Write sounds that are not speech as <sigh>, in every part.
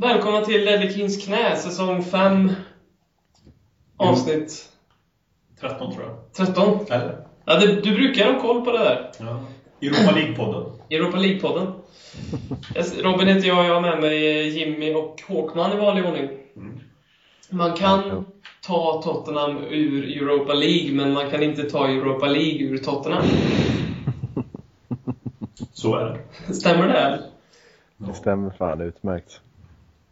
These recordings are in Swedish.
Välkomna till Ledley Kings knä, säsong 5. Avsnitt 13 tror jag. 13. Eller? Ja, det, du brukar ha koll på det där. Ja. Europa League-podden. Europa League-podden. Jag- Robin heter jag, jag har med mig Jimmy och Håkman i vanlig ordning. Mm. Man kan ta Tottenham ur Europa League, men man kan inte ta Europa League ur Tottenham. Så är det. Stämmer det? Det stämmer fan utmärkt.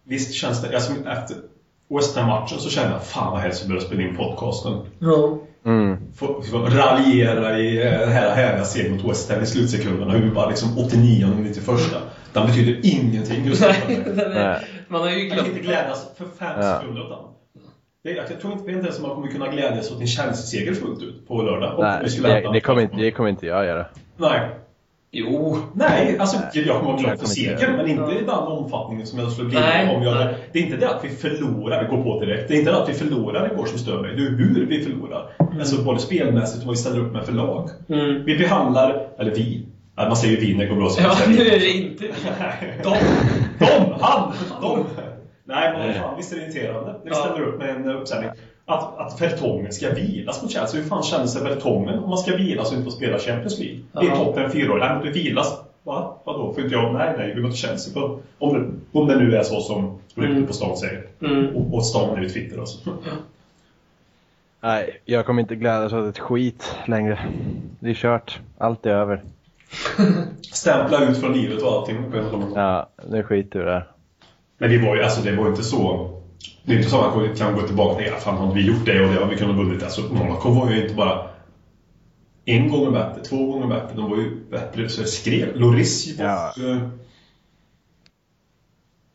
Visst känns det... Alltså, efter West Ham-matchen så kände jag fan vad helst vi börjar spela in podcasten. Ja. Mm. Få få raljera i eh, den här härliga serien mot West Ham i slutsekunderna. Hur vi bara liksom 89 och 91. Den betyder ingenting just <laughs> Nej, nu. man har ju Jag kan inte glömt. glädjas för fem Ja. sekunder åt den. Jag tror inte, ens man kommer kunna glädjas åt en Chelsea-seger fullt ut på lördag. Nej, det, det, kommer inte, det kommer inte jag göra. Nej. Jo. Nej, alltså jag kommer vara glad för kommer inte seger, göra men inte i den omfattningen som jag skulle bli Nej, om jag nej. Det är inte det att vi förlorar, vi går på direkt. Det är inte det att vi förlorar igår som stör mig. Det är hur vi förlorar. Alltså både spelmässigt och vad vi ställer upp med för lag. Mm. Vi behandlar, eller vi. Man säger ju vi när det går bra. så Ja, <laughs> nu är det inte <laughs> De! De! Han! De! <laughs> Nej, men vad fan, visst är det irriterande när vi ställer upp med en uppställning. Att, att Vertongen ska vilas mot Chelsea. Hur fan känner sig Vertongen om man ska vilas och inte få spela Champions League? Det är Ja. toppen fyra år. Nej, men du vilas. Va? Vadå? Får inte jag? Nej, nej, vi går till Chelsea. På, om, det, om det nu är så som ryktet Mm. på stan säger. Mm. Och, och stan är ju Twitter alltså. <laughs> Nej, jag kommer inte glädjas åt ett skit längre. Det är kört. Allt är över. <laughs> Stämpla ut från livet och allting. Ja, nu skiter vi det. Men vi var ju, alltså det var ju inte så... Det är inte så att man kan gå tillbaka till, ja, fan har vi gjort det och det har vi kunnat vunnit. Alltså Monaco var ju inte bara en gång bättre, två gånger bättre. De var ju bättre så det skrev. Loris Ja. och, eh,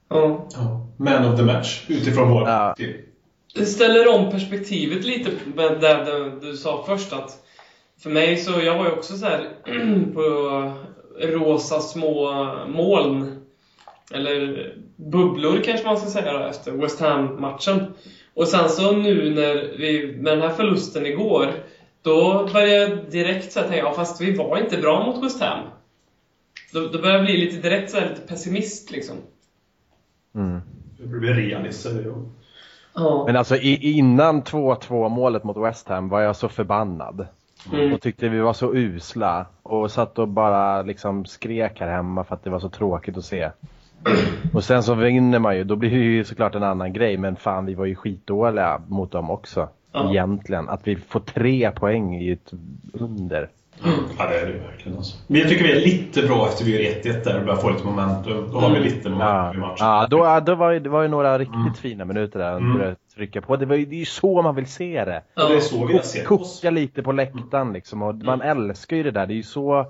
Ja. ja, man of the match utifrån vår Ja. Det ställer om perspektivet lite med det du, du sa först att för mig så, jag var ju också så här <clears throat> på rosa små moln eller bubblor kanske man ska säga då, efter West Ham-matchen. Och sen så nu när vi, med den här förlusten igår, då började jag direkt så här tänka, ja fast vi var inte bra mot West Ham. Då, då började jag bli lite direkt så här, lite pessimist liksom. Mm. Det blir realist. säger jag. Ja. Men alltså i, innan 2-2 målet mot West Ham var jag så förbannad. Mm. Och tyckte vi var så usla. Och satt och bara liksom skrek här hemma för att det var så tråkigt att se. Och sen så vinner man ju, då blir det ju såklart en annan grej. Men fan, vi var ju skitdåliga mot dem också. Ja. Egentligen. Att vi får tre poäng i ett under. Ja, det är det ju verkligen alltså. Men jag tycker vi är lite bra efter vi gör 1-1 där och börjar få lite momentum. Då har vi Mm. lite momentum Ja, i matchen. ja då, då var ju, det var ju några riktigt Mm. fina minuter där. Mm. Mm. trycka på. Det, var ju, det är ju så man vill se det. Och det är så vi sett oss. Koka lite på läktaren liksom. Och man älskar ju det där. Det är ju så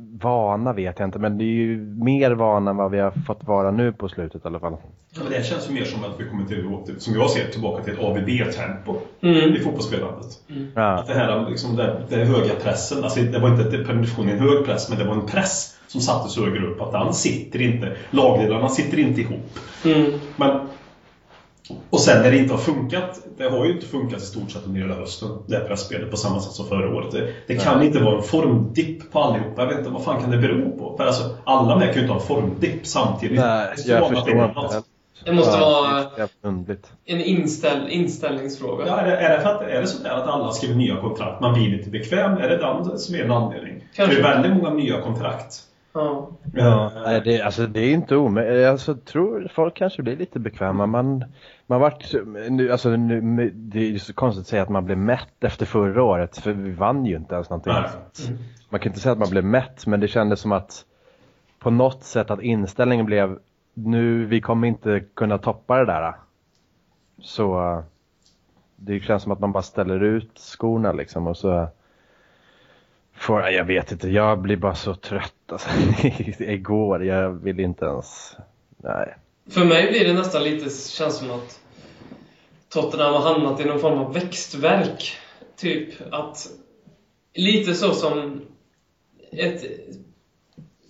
vana vet jag inte. Men det är ju mer vana än vad vi har fått vara nu på slutet i alla fall. Ja, men det känns mer som att vi kommer till, som jag ser tillbaka till ett AVB-tempo Mm. i fotbollsspelandet. Ja. Att det här liksom, det, det höga pressen, alltså det var inte per definition en hög press, men det var en press som sattes högre upp. Att den sitter inte, lagdelarna sitter inte ihop. Mm. Men, och sen när det inte har funkat, det har ju inte funkat i stort sett under hela hösten, det här pressspelet på samma sätt som förra året. Det, det kan inte vara en formdipp på allihopa. Jag vet inte, vad fan kan det bero på? För alltså, alla med kan ju inte ha en formdipp samtidigt. Nej, Det måste jag förstår inte. Det måste Ja, vara en inställ, inställningsfråga. Ja, är, det, är, det för att, är det så där att alla skriver nya kontrakt? Man blir lite bekväm? Är det den som är en anledning? Kanske. För det är väldigt många nya kontrakt. Ja. Ja, Eh, nej, det, alltså, det är inte omöjligt. Alltså, jag tror folk kanske blir lite bekväma. Man, man vart, nu, alltså, nu, det är ju så konstigt att säga att man blev mätt efter förra året. För vi vann ju inte ens någonting. Nej. Man kan inte säga att man blev mätt, men det kändes som att på något sätt att inställningen blev nu, vi kommer inte kunna toppa det där. Så eh, det känns som att man bara ställer ut skorna liksom och så för, jag vet inte, jag blir bara så trött alltså. <laughs> Igår, jag vill inte ens, nej. För mig blir det nästan lite, känns som att Tottenham har hamnat i någon form av växtverk. Typ att, lite så som ett,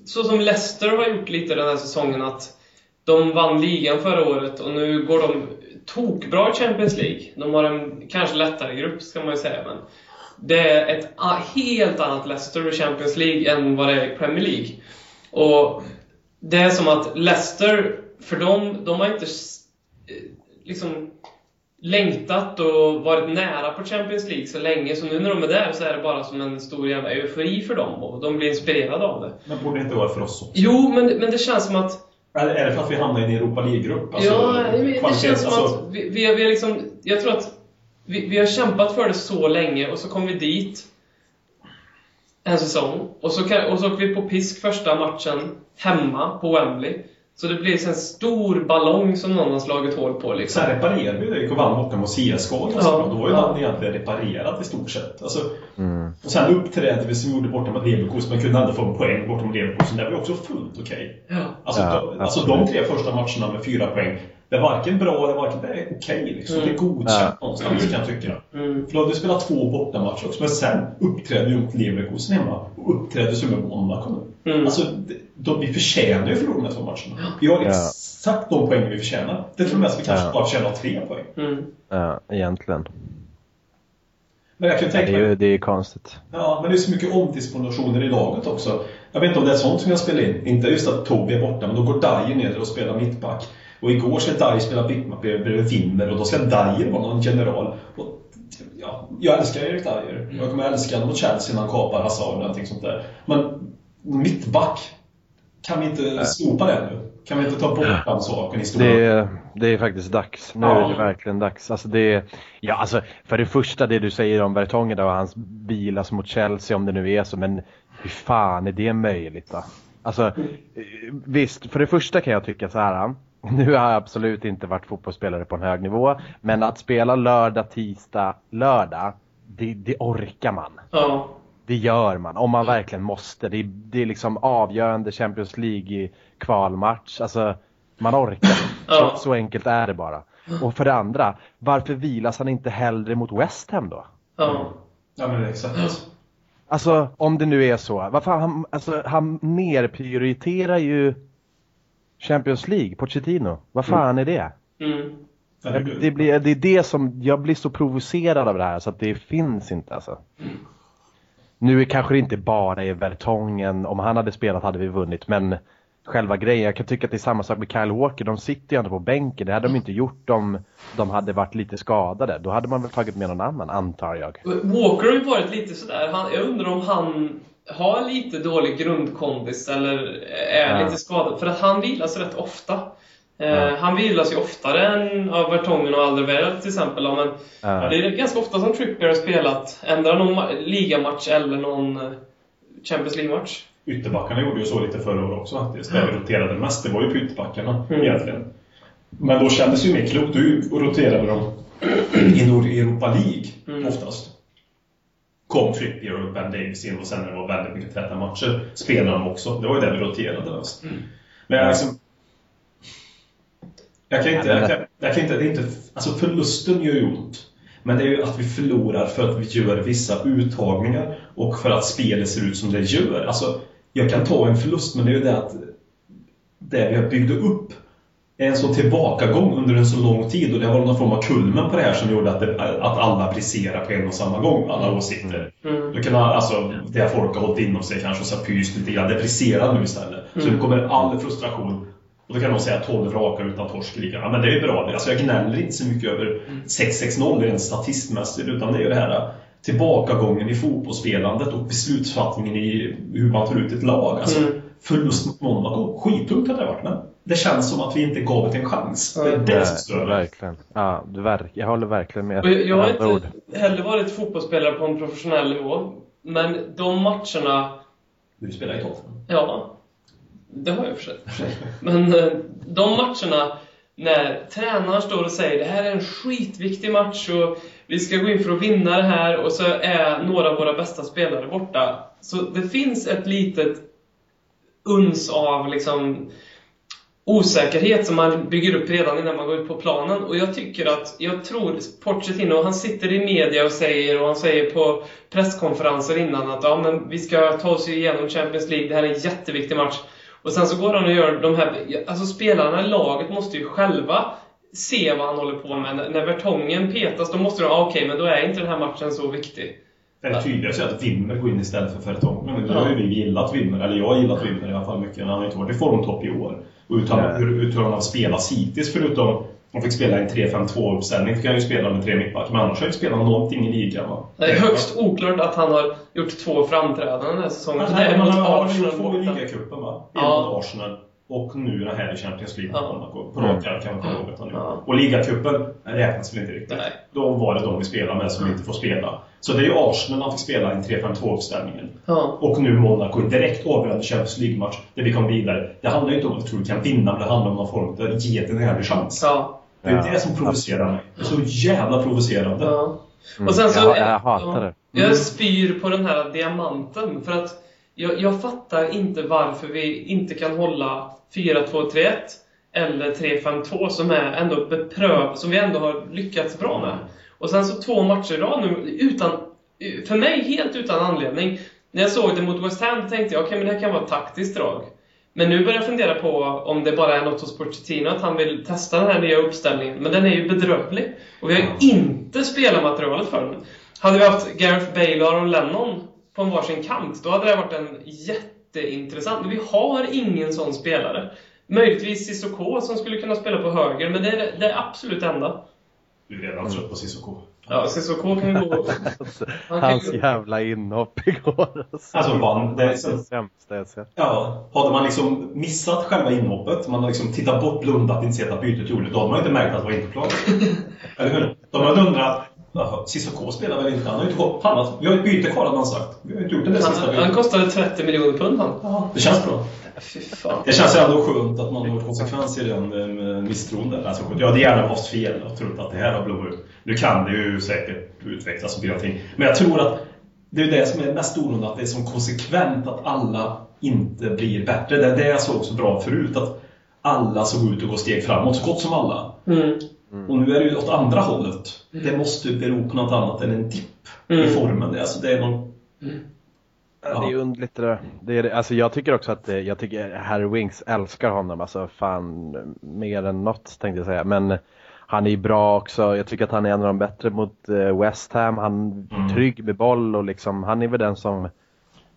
så som Leicester har gjort lite den här säsongen att de vann ligan förra året och nu går de tokbra i Champions League. De har en kanske lättare grupp ska man ju säga men det är ett a- helt annat Leicester i Champions League än vad det är i Premier League. Och det är som att Leicester för de, de har inte eh, liksom längtat och varit nära på Champions League så länge, så nu när de är där så är det bara som en stor jävla eufori för dem och de blir inspirerade av det. Men borde det inte vara för oss också? Jo, men, men det känns som att Eller är det för att vi hamnar i en Europa League-grupp? Alltså, ja, det känns som alltså, att vi, vi, vi har liksom, jag tror att vi, vi har kämpat för det så länge och så kom vi dit en säsong och så, kan, och så åker vi på pisk första matchen hemma på Wembley. Så det blir en stor ballong som någon har slagit hål på liksom. Sen reparerade vi det. Vi gick och vann borta mot CSKA ganska Ja, bra. Då var ju ja. den egentligen reparerat i stort sett. Alltså, Mm. och sen uppträdde vi som vi gjorde borta mot Leverkusen, men kunde ändå få en poäng borta mot Leverkusen. Det var ju också fullt okej. Ja. Alltså, Ja, de, alltså de tre första matcherna med fyra poäng, det är varken bra eller varken det är okej. liksom. Mm. Det är godkänt Ja. någonstans kan jag tycka. Mm. För då hade vi spelat två bortamatcher också, men sen uppträdde vi mot Leverkusen hemma och uppträdde som en Monaco nu. Mm. Alltså, det- de, vi förtjänar ju att förlora de här två matcherna. Vi har Ja. exakt de poäng vi förtjänar. Det tror jag mest vi kanske Ja. bara förtjänar tre poäng. Mm. Ja, egentligen. Men jag kan Det tänka är mig... ju det är konstigt. Ja, men det är så mycket omdispositioner i laget också. Jag vet inte om det är sånt som jag spelar in. Inte just att Tobbe är borta, men då går Dyer ner och spelar mittback. Och igår ska Dyer spela mittback bredvid Winner och då ska Dyer vara någon general. Och, ja, jag älskar Erik Dyer. Jag kommer älska honom mot Chelsea när han kapar Hazard och allting sånt där. Men mittback, kan vi inte slopa det nu? Kan vi inte ta bort den saken i stora... Det är, det är faktiskt dags. Nu Ja. är det verkligen dags. Alltså det ja, alltså, för det första det du säger om Vertongen och hans bilas mot Chelsea om det nu är så, men hur fan är det möjligt då? Alltså, eh, visst, för det första kan jag tycka så här. <laughs> Nu har jag absolut inte varit fotbollsspelare på en hög nivå, men att spela lördag, tisdag, lördag, det, det orkar man. Ja. Det gör man, om man verkligen måste. Det är, det är liksom avgörande Champions League i kvalmatch. Alltså, man orkar. <laughs> Ja. Så, så enkelt är det bara. Och för det andra, varför vilas han inte hellre mot West Ham då? Ja. Ja, men exakt. Alltså, om det nu är så. Varför han, alltså, han nerprioriterar ju Champions League, Pochettino. Vad fan är det? Mm. Ja, det- blir, det är det som, jag blir så provocerad av det här så att det finns inte alltså. Nu är kanske det inte bara är Vertongen, om han hade spelat hade vi vunnit, men själva grejen, jag kan tycka att det är samma sak med Kyle Walker, de sitter ju ändå på bänken, det hade de inte gjort om de hade varit lite skadade. Då hade man väl tagit med någon annan, antar jag. Walker har ju varit lite sådär, han, jag undrar om han har lite dålig grundkondis eller är Ja. lite skadad. För att han vilas rätt ofta. Eh, Ja. Han vilas ju oftare än av Vertongen och Alderweireld till exempel. Men Ja. Det är ganska ofta som Trippier har spelat ändra någon ma- ligamatch eller någon eh, Champions League-match. Ytterbackarna gjorde ju så lite förra året också faktiskt. Där vi roterade mest, det var ju på ytterbackarna Mm. egentligen. Men då kändes det ju mer klokt. Då roterade de i Nord Europa League Mm. oftast. Kom Trippier och Ben Davis in och sen när det var väldigt mycket täta matcher spelade de också. Det var ju det vi roterade mest. Mm. Men liksom... Jag kan inte... Jag kan, jag kan inte, det är inte alltså förlusten gör ju ont. Men det är ju att vi förlorar för att vi gör vissa uttagningar och för att spelet ser ut som det gör. Alltså, jag kan ta en förlust, men det är ju det att det vi har byggt upp en så tillbakagång under en så lång tid och det har varit någon form av kulmen på det här som gjorde att, det, att alla briserar på en och samma gång, alla åsikter. Mm. Då kan alltså, det folk har hållit inom sig kanske och så pyst lite grann, det briserar nu istället. Så Mm. nu kommer all frustration och då kan de säga 12 raka utan torsk. Ja, men det är ju bra. Alltså, jag gnäller inte så mycket över 6-6-0 rent statistmässigt utan det är ju det här tillbakagången i fotbollsspelandet och beslutsfattningen i hur man tar ut ett lag. Alltså, Mm. Förlust mot Monaco, skittungt hade det varit men det känns som att vi inte gav det en chans. Det är det som stör verkligen. Ja, verk, jag håller verkligen med. Jag, jag har inte ord. heller varit fotbollsspelare på en professionell nivå. Men de matcherna Du spelar i Tottenham. Ja, det har jag i och för sig. Men eh, de matcherna när tränaren står och säger det här är en skitviktig match och vi ska gå in för att vinna det här och så är några av våra bästa spelare borta. Så det finns ett litet uns av liksom osäkerhet som man bygger upp redan innan man går ut på planen. Och jag tycker att, jag tror Pochettino, han sitter i media och säger, och han säger på presskonferenser innan att ja, men vi ska ta oss igenom Champions League, det här är en jätteviktig match. Och sen så går han och gör de här, alltså spelarna i laget måste ju själva se vad han håller på med. När Vertongen petas, då måste de, ah, okej, men då är inte den här matchen så viktig. Det tydliga är att Wimmer går in istället för Fertongen. Nu Ja. har ju vi gillat Wimmer, eller jag har gillat Wimmer i alla fall mycket. Han har inte varit i formtopp i år. Och utan Nej. hur, hur han har spelat hittills, förutom han fick spela i en 3-5-2 uppställning, fick han ju spela med tre mittbackar. Men annars har han ju spelat någonting i ligan va? Det är högst oklart att han har gjort två framträdanden den här säsongen. Men Så det är han har gjort två i ligacupen va? En Ja. mot Arsenal och nu den här i Champions League Ja. mot Monaco. På rak arm kan man komma ihåg att han gjorde. Och ligacupen den räknas väl inte riktigt. Nej. Då var det de vi spelade med som inte får spela. Så det är ju Arsenal han fick spela i en 3-5-2 uppställningen. Ja. Och nu Monaco, en direkt avgörande Champions League-match där vi kom vidare. Det handlar ju inte om att vi tror vi kan vinna, men det handlar om att ge det en ärlig chans. Ja. Det är Ja, det som provocerar mig. Det är så jävla provocerande. ja. Mm. Och sen så, jag, jag hatar det. Jag spyr på den här diamanten för att jag, jag fattar inte varför vi inte kan hålla 4-2-3-1 eller 3-5-2 som är ändå bepröv, som vi ändå har lyckats bra med. Och sen så två matcher i rad nu utan, för mig helt utan anledning. När jag såg det mot West Ham tänkte jag okej men det här kan vara ett taktiskt drag. Men nu börjar jag fundera på om det bara är något hos Pochettino att han vill testa den här nya uppställningen. Men den är ju bedrövlig. Och vi har ju inte spelarmaterialet för den. Hade vi haft Gareth Bale och Aaron Lennon på en varsin kant, då hade det varit en jätteintressant. Vi har ingen sån spelare. Möjligtvis Cissoko som skulle kunna spela på höger, men det är det, är absolut enda. Du är redan trött på Cissoko. Ja, Cissoko kan ju gå... <laughs> Han kan Hans ju... jävla inhopp igår. Alltså, Alltså, vann. Det är det är så- det sämsta jag sett. Ja, hade man liksom missat själva inhoppet, man har liksom tittat bort, blundat, inte sett att bytet gjorde, då hade man inte märkt att det var inte klart. <laughs> Eller hur? De hade undrat, Cissoko spelar väl inte? Han har ju inte han har, vi har ett byte kvar hade man sagt. Vi har inte gjort det där sista Han, han kostade 30 miljoner pund han. Ja, det känns bra. Fy fan. Det känns ändå skönt att man har konsekvens i den eh, misstron där. Alltså, jag hade gärna haft fel och trott att det här har ut. Nu kan det ju säkert utvecklas och bli någonting. Men jag tror att det är det som är mest oroande, att det är så konsekvent att alla inte blir bättre. Det är det jag såg så bra förut, att alla såg ut att gå steg framåt, så gott som alla. Mm. Och nu är det ju åt andra hållet. Det måste ju bero på något annat än en dipp i Mm. formen. Det, är alltså, det är någon... Ja. Det är underligt det där. Det är, det- alltså jag tycker också att det, jag tycker Harry Winks älskar honom. Alltså fan mer än något tänkte jag säga. Men han är ju bra också. Jag tycker att han är en av de bättre mot eh, West Ham. Han är Mm. trygg med boll och liksom, han är väl den som,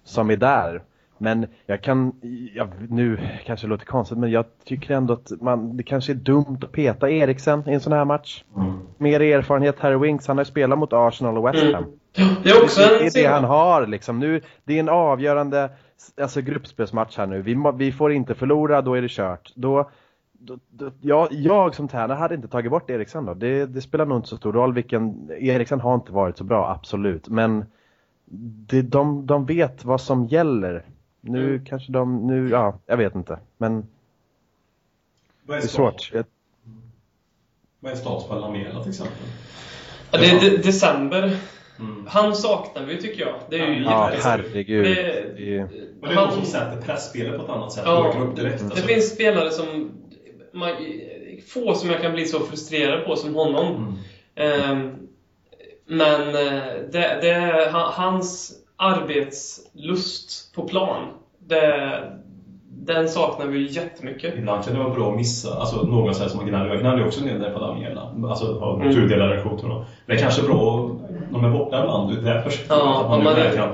som är där. Men jag kan, jag, nu kanske det låter konstigt, men jag tycker ändå att man, det kanske är dumt att peta Eriksen i en sån här match. Mer erfarenhet Harry Winks, han har ju spelat mot Arsenal och West Mm. Ham. Det är också Det, det är det han har liksom. Nu, det är en avgörande alltså, gruppspelsmatch här nu. Vi, vi får inte förlora, då är det kört. Då, då, då, jag, jag som tränare hade inte tagit bort Eriksen då. Det, det spelar nog inte så stor roll vilken... Eriksen har inte varit så bra, absolut. Men det, de, de vet vad som gäller. Nu Mm. kanske de... Nu, ja, jag vet inte. Men Vad är det är svårt. Jag, Vad är status på Lamela till exempel? Ja, det är de- december. Mm. Han saknar vi tycker jag. Det är ju ja, herregud. Det, Det är, Men det är han- som sätter pressspelet på ett annat sätt Ja. åker upp direkt. Det Alltså. finns spelare som... Man, få som jag kan bli så frustrerad på som honom. Mm. Ehm, men eh, det, det hans arbetslust på plan. Det, den saknar vi jättemycket. Ibland kan det vara bra att missa, alltså någon säger som man gnäller. Jag gnäller också ner där på Lamela. Alltså ha Mm. tudelade relationer. Det är kanske bra att de är borta ibland perspektivet. Ja, att man nu man är- verkligen...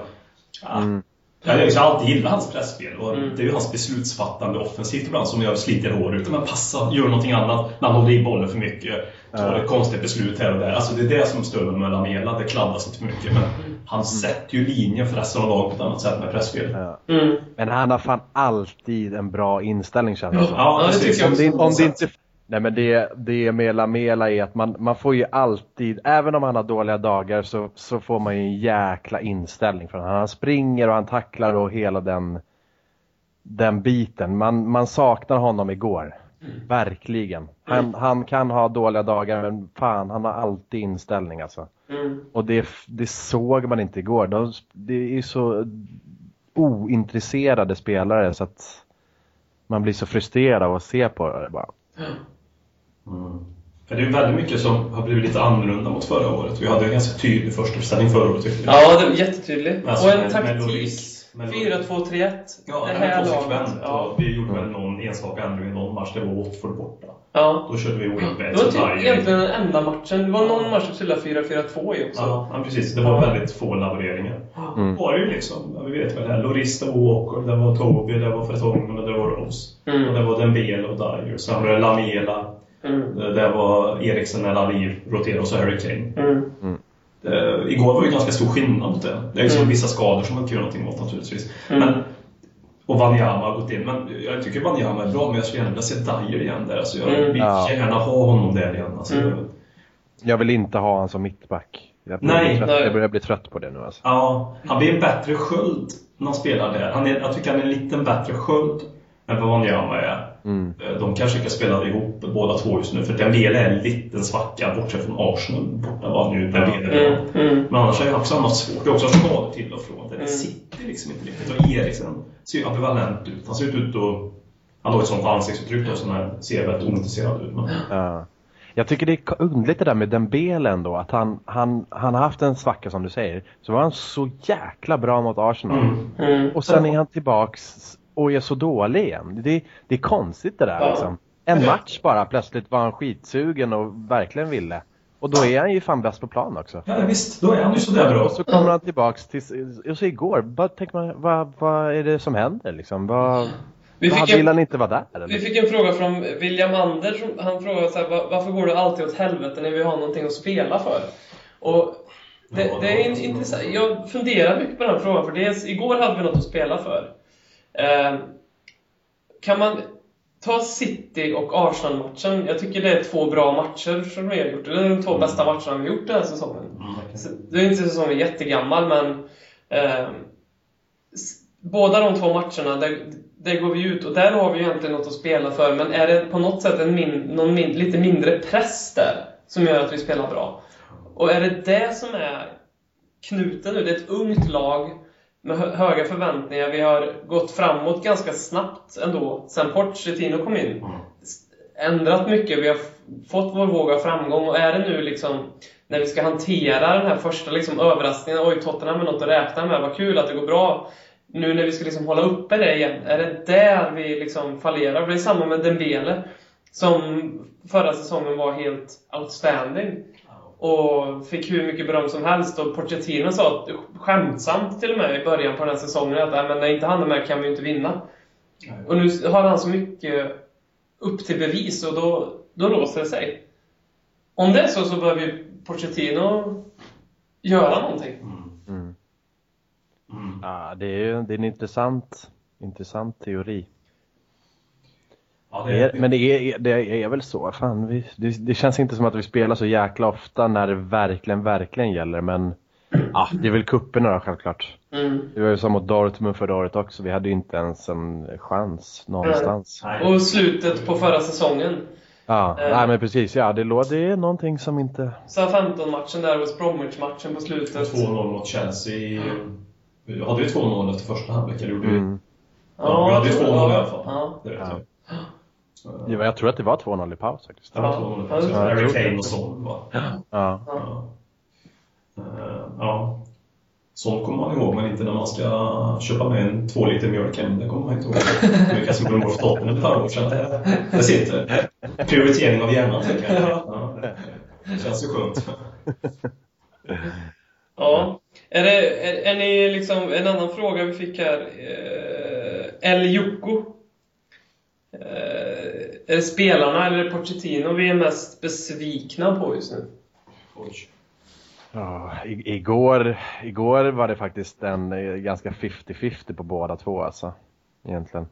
Ja. mm. Jag har alltid gillat hans pressspel och Mm. det är ju hans beslutsfattande offensivt ibland som jag sliter hår ut. Men passa, gör någonting annat när han håller i bollen för mycket. Tar ett konstigt beslut här och där. Alltså det är det som stör mig med Lamela, det kladdas inte för mycket. Men han sätter ju linjen för resten av laget på ett annat sätt med pressspel. ja. Mm. Men han har fan alltid en bra inställning känns det som. Ja, det tycker jag om det, om det inte... Nej men det, det med Lamela är att man, man får ju alltid, även om han har dåliga dagar så, så får man ju en jäkla inställning från honom. Han springer och han tacklar och hela den, den biten. Man, man saknar honom igår. Verkligen. Han, han kan ha dåliga dagar men fan han har alltid inställning alltså. Mm. Och det, det såg man inte igår. De, det är ju så ointresserade spelare så att man blir så frustrerad av att se på det bara. Mm. För det är väldigt mycket som har blivit lite annorlunda mot förra året. Vi hade en ganska tydlig första förra året tyckte jag. Ja, det var jättetydligt. Alltså, och en taktik. Loris. Med Loris. 4-2-3-1. Ja, det det här laget. Ja. Vi gjorde väl någon enstaka ändring i någon match. Det var Watford borta. Ja. Då körde vi Det wingbags var typ egentligen den enda matchen. Det var någon match vi spelade 4-4-2 i också. Ja, ja, precis. Det var väldigt få laboreringar. Mm. var det ju liksom, ja, vi vet väl det här, Lorista och Walker, det var Toby, det var och det var Rose. Mm. Och det var Dembele och Dyer. Sen var det Lamela, Mm. det det var Eriksen när Ali roterade och så Harry Kane. Mm. Eh, igår var det ju ganska stor skillnad mot det. Det är ju så Mm. vissa skador som man inte gör någonting åt naturligtvis. Mm. Men, och Wanyama har gått in. Men jag tycker Wanyama är bra, men jag skulle gärna vilja se Dyer igen där. Alltså, jag Mm. vill Ja. gärna ha honom där igen. Alltså, Mm. Jag vill inte ha honom som mittback. Jag börjar, Nej, bli trött, nej. jag börjar bli trött på det nu alltså. Ja, han blir en bättre sköld när han spelar där. Han är, jag tycker han är en liten bättre sköld vad Wanyama är. Mm. Eh, De kanske kan spela ihop båda två just nu, för Dembele är en liten svacka, bortsett från Arsenal. Borta var nu Dembele. Mm. Mm. Men annars har han också haft svårt. Det är också skador till och från. Det Mm. sitter liksom inte riktigt. Och Eriksen ser ju ambivalent ut. Han ser ut ut och... Han har ett sånt ansiktsuttryck då, som han ser väldigt ointresserad ut. Men, Ja. Jag tycker det är underligt det där med Dembele ändå. Att han, han, han har haft en svacka som du säger. Så var han så jäkla bra mot Arsenal. mm. Mm. Och sen är han tillbaks och är så dålig igen. Det, det är konstigt det där Ja. liksom. En match bara, plötsligt var han skitsugen och verkligen ville. Och då är han ju fan bäst på plan också. Ja, visst. Då är han ju sådär bra. Och så kommer han tillbaks till, och så igår, bara tänker man, vad, vad är det som händer liksom? Vad, Vi vad, fick vill en- han inte vara där Vi eller? fick en fråga från William Anders. Han frågade så här, "Va- varför går det alltid åt helvete när vi har någonting att spela för? Och det, det är intressant. Jag funderar mycket på den frågan, för dels igår hade vi något att spela för. Ehm, kan man ta City och Arsenal-matchen? Jag tycker det är två bra matcher som vi har gjort. Det är de två bästa matcherna vi har gjort den här säsongen. Mm. Det är inte säsongen jättegammal, men eh, båda de två matcherna, där, där går vi ut och där har vi egentligen något att spela för, men är det på något sätt en min, någon min, lite mindre press där som gör att vi spelar bra? Och är det det som är knuten nu? Det är ett ungt lag med hö- höga förväntningar. Vi har gått framåt ganska snabbt ändå, sen Pochettino kom in Mm. ändrat mycket. Vi har fått vår våg av framgång och är det nu liksom när vi ska hantera den här första liksom överraskningen. Oj, Tottenham är något att räkna med. Vad kul att det går bra. Nu när vi ska liksom hålla uppe det igen. Är det där vi liksom fallerar? Det är samma med Dembele. Som förra säsongen var helt outstanding. Och fick hur mycket beröm som helst. Och Pochettino sa skämtsamt till och med i början på den här säsongen att "Nej, men när inte han är med kan vi inte vinna. Och nu har han så mycket upp till bevis och då, då låser det sig. Om det är så så behöver ju Pochettino göra någonting. Mm. Mm. Mm. Ja, det är ju det är en intressant, intressant teori. Ja, Det är, men det är, det är väl så. Fan, vi, det, det känns inte som att vi spelar så jäkla ofta när det verkligen, verkligen gäller. Men ja, <clears throat> det är väl kupperna då självklart. Mm. Det var ju som mot Dortmund förra året också. Vi hade ju inte ens en chans någonstans. Nej. Och slutet på förra säsongen. Ja, Eh. nej men precis. Ja, det, lå- det är någonting som inte... Så 15-matchen där, West Bromwich-matchen på slutet. 2-0 mot Chelsea. Vi hade ju 2-0 efter första halvlek, eller gjorde vi? Mm. Ja, vi hade tror- 2-0 i alla fall. Ja. Det vet Ja. jag. Ja, Jag tror att det var 2-0 i paus faktiskt. Det var 2-0 Ja, för ja, Harry Kane det. och Son va? Ja. Ja. Ja. Eh, ja. Sånt kommer man ihåg, men inte när man ska köpa med en två liter mjölk hem. Det kommer man inte ihåg. Vilka som kommer ihåg Tottenham ett par år sedan. Det, det sitter. Prioritering av hjärnan, tänker jag. Ja. Det känns ju skönt. Ja. Är, det, är, är ni liksom, en annan fråga vi fick här. Eh, El Jocko. Eh, är det spelarna eller Pochettino vi är mest besvikna på just nu? Oj. Ja, igår, igår var det faktiskt en eh, ganska 50-50 på båda två alltså. Egentligen.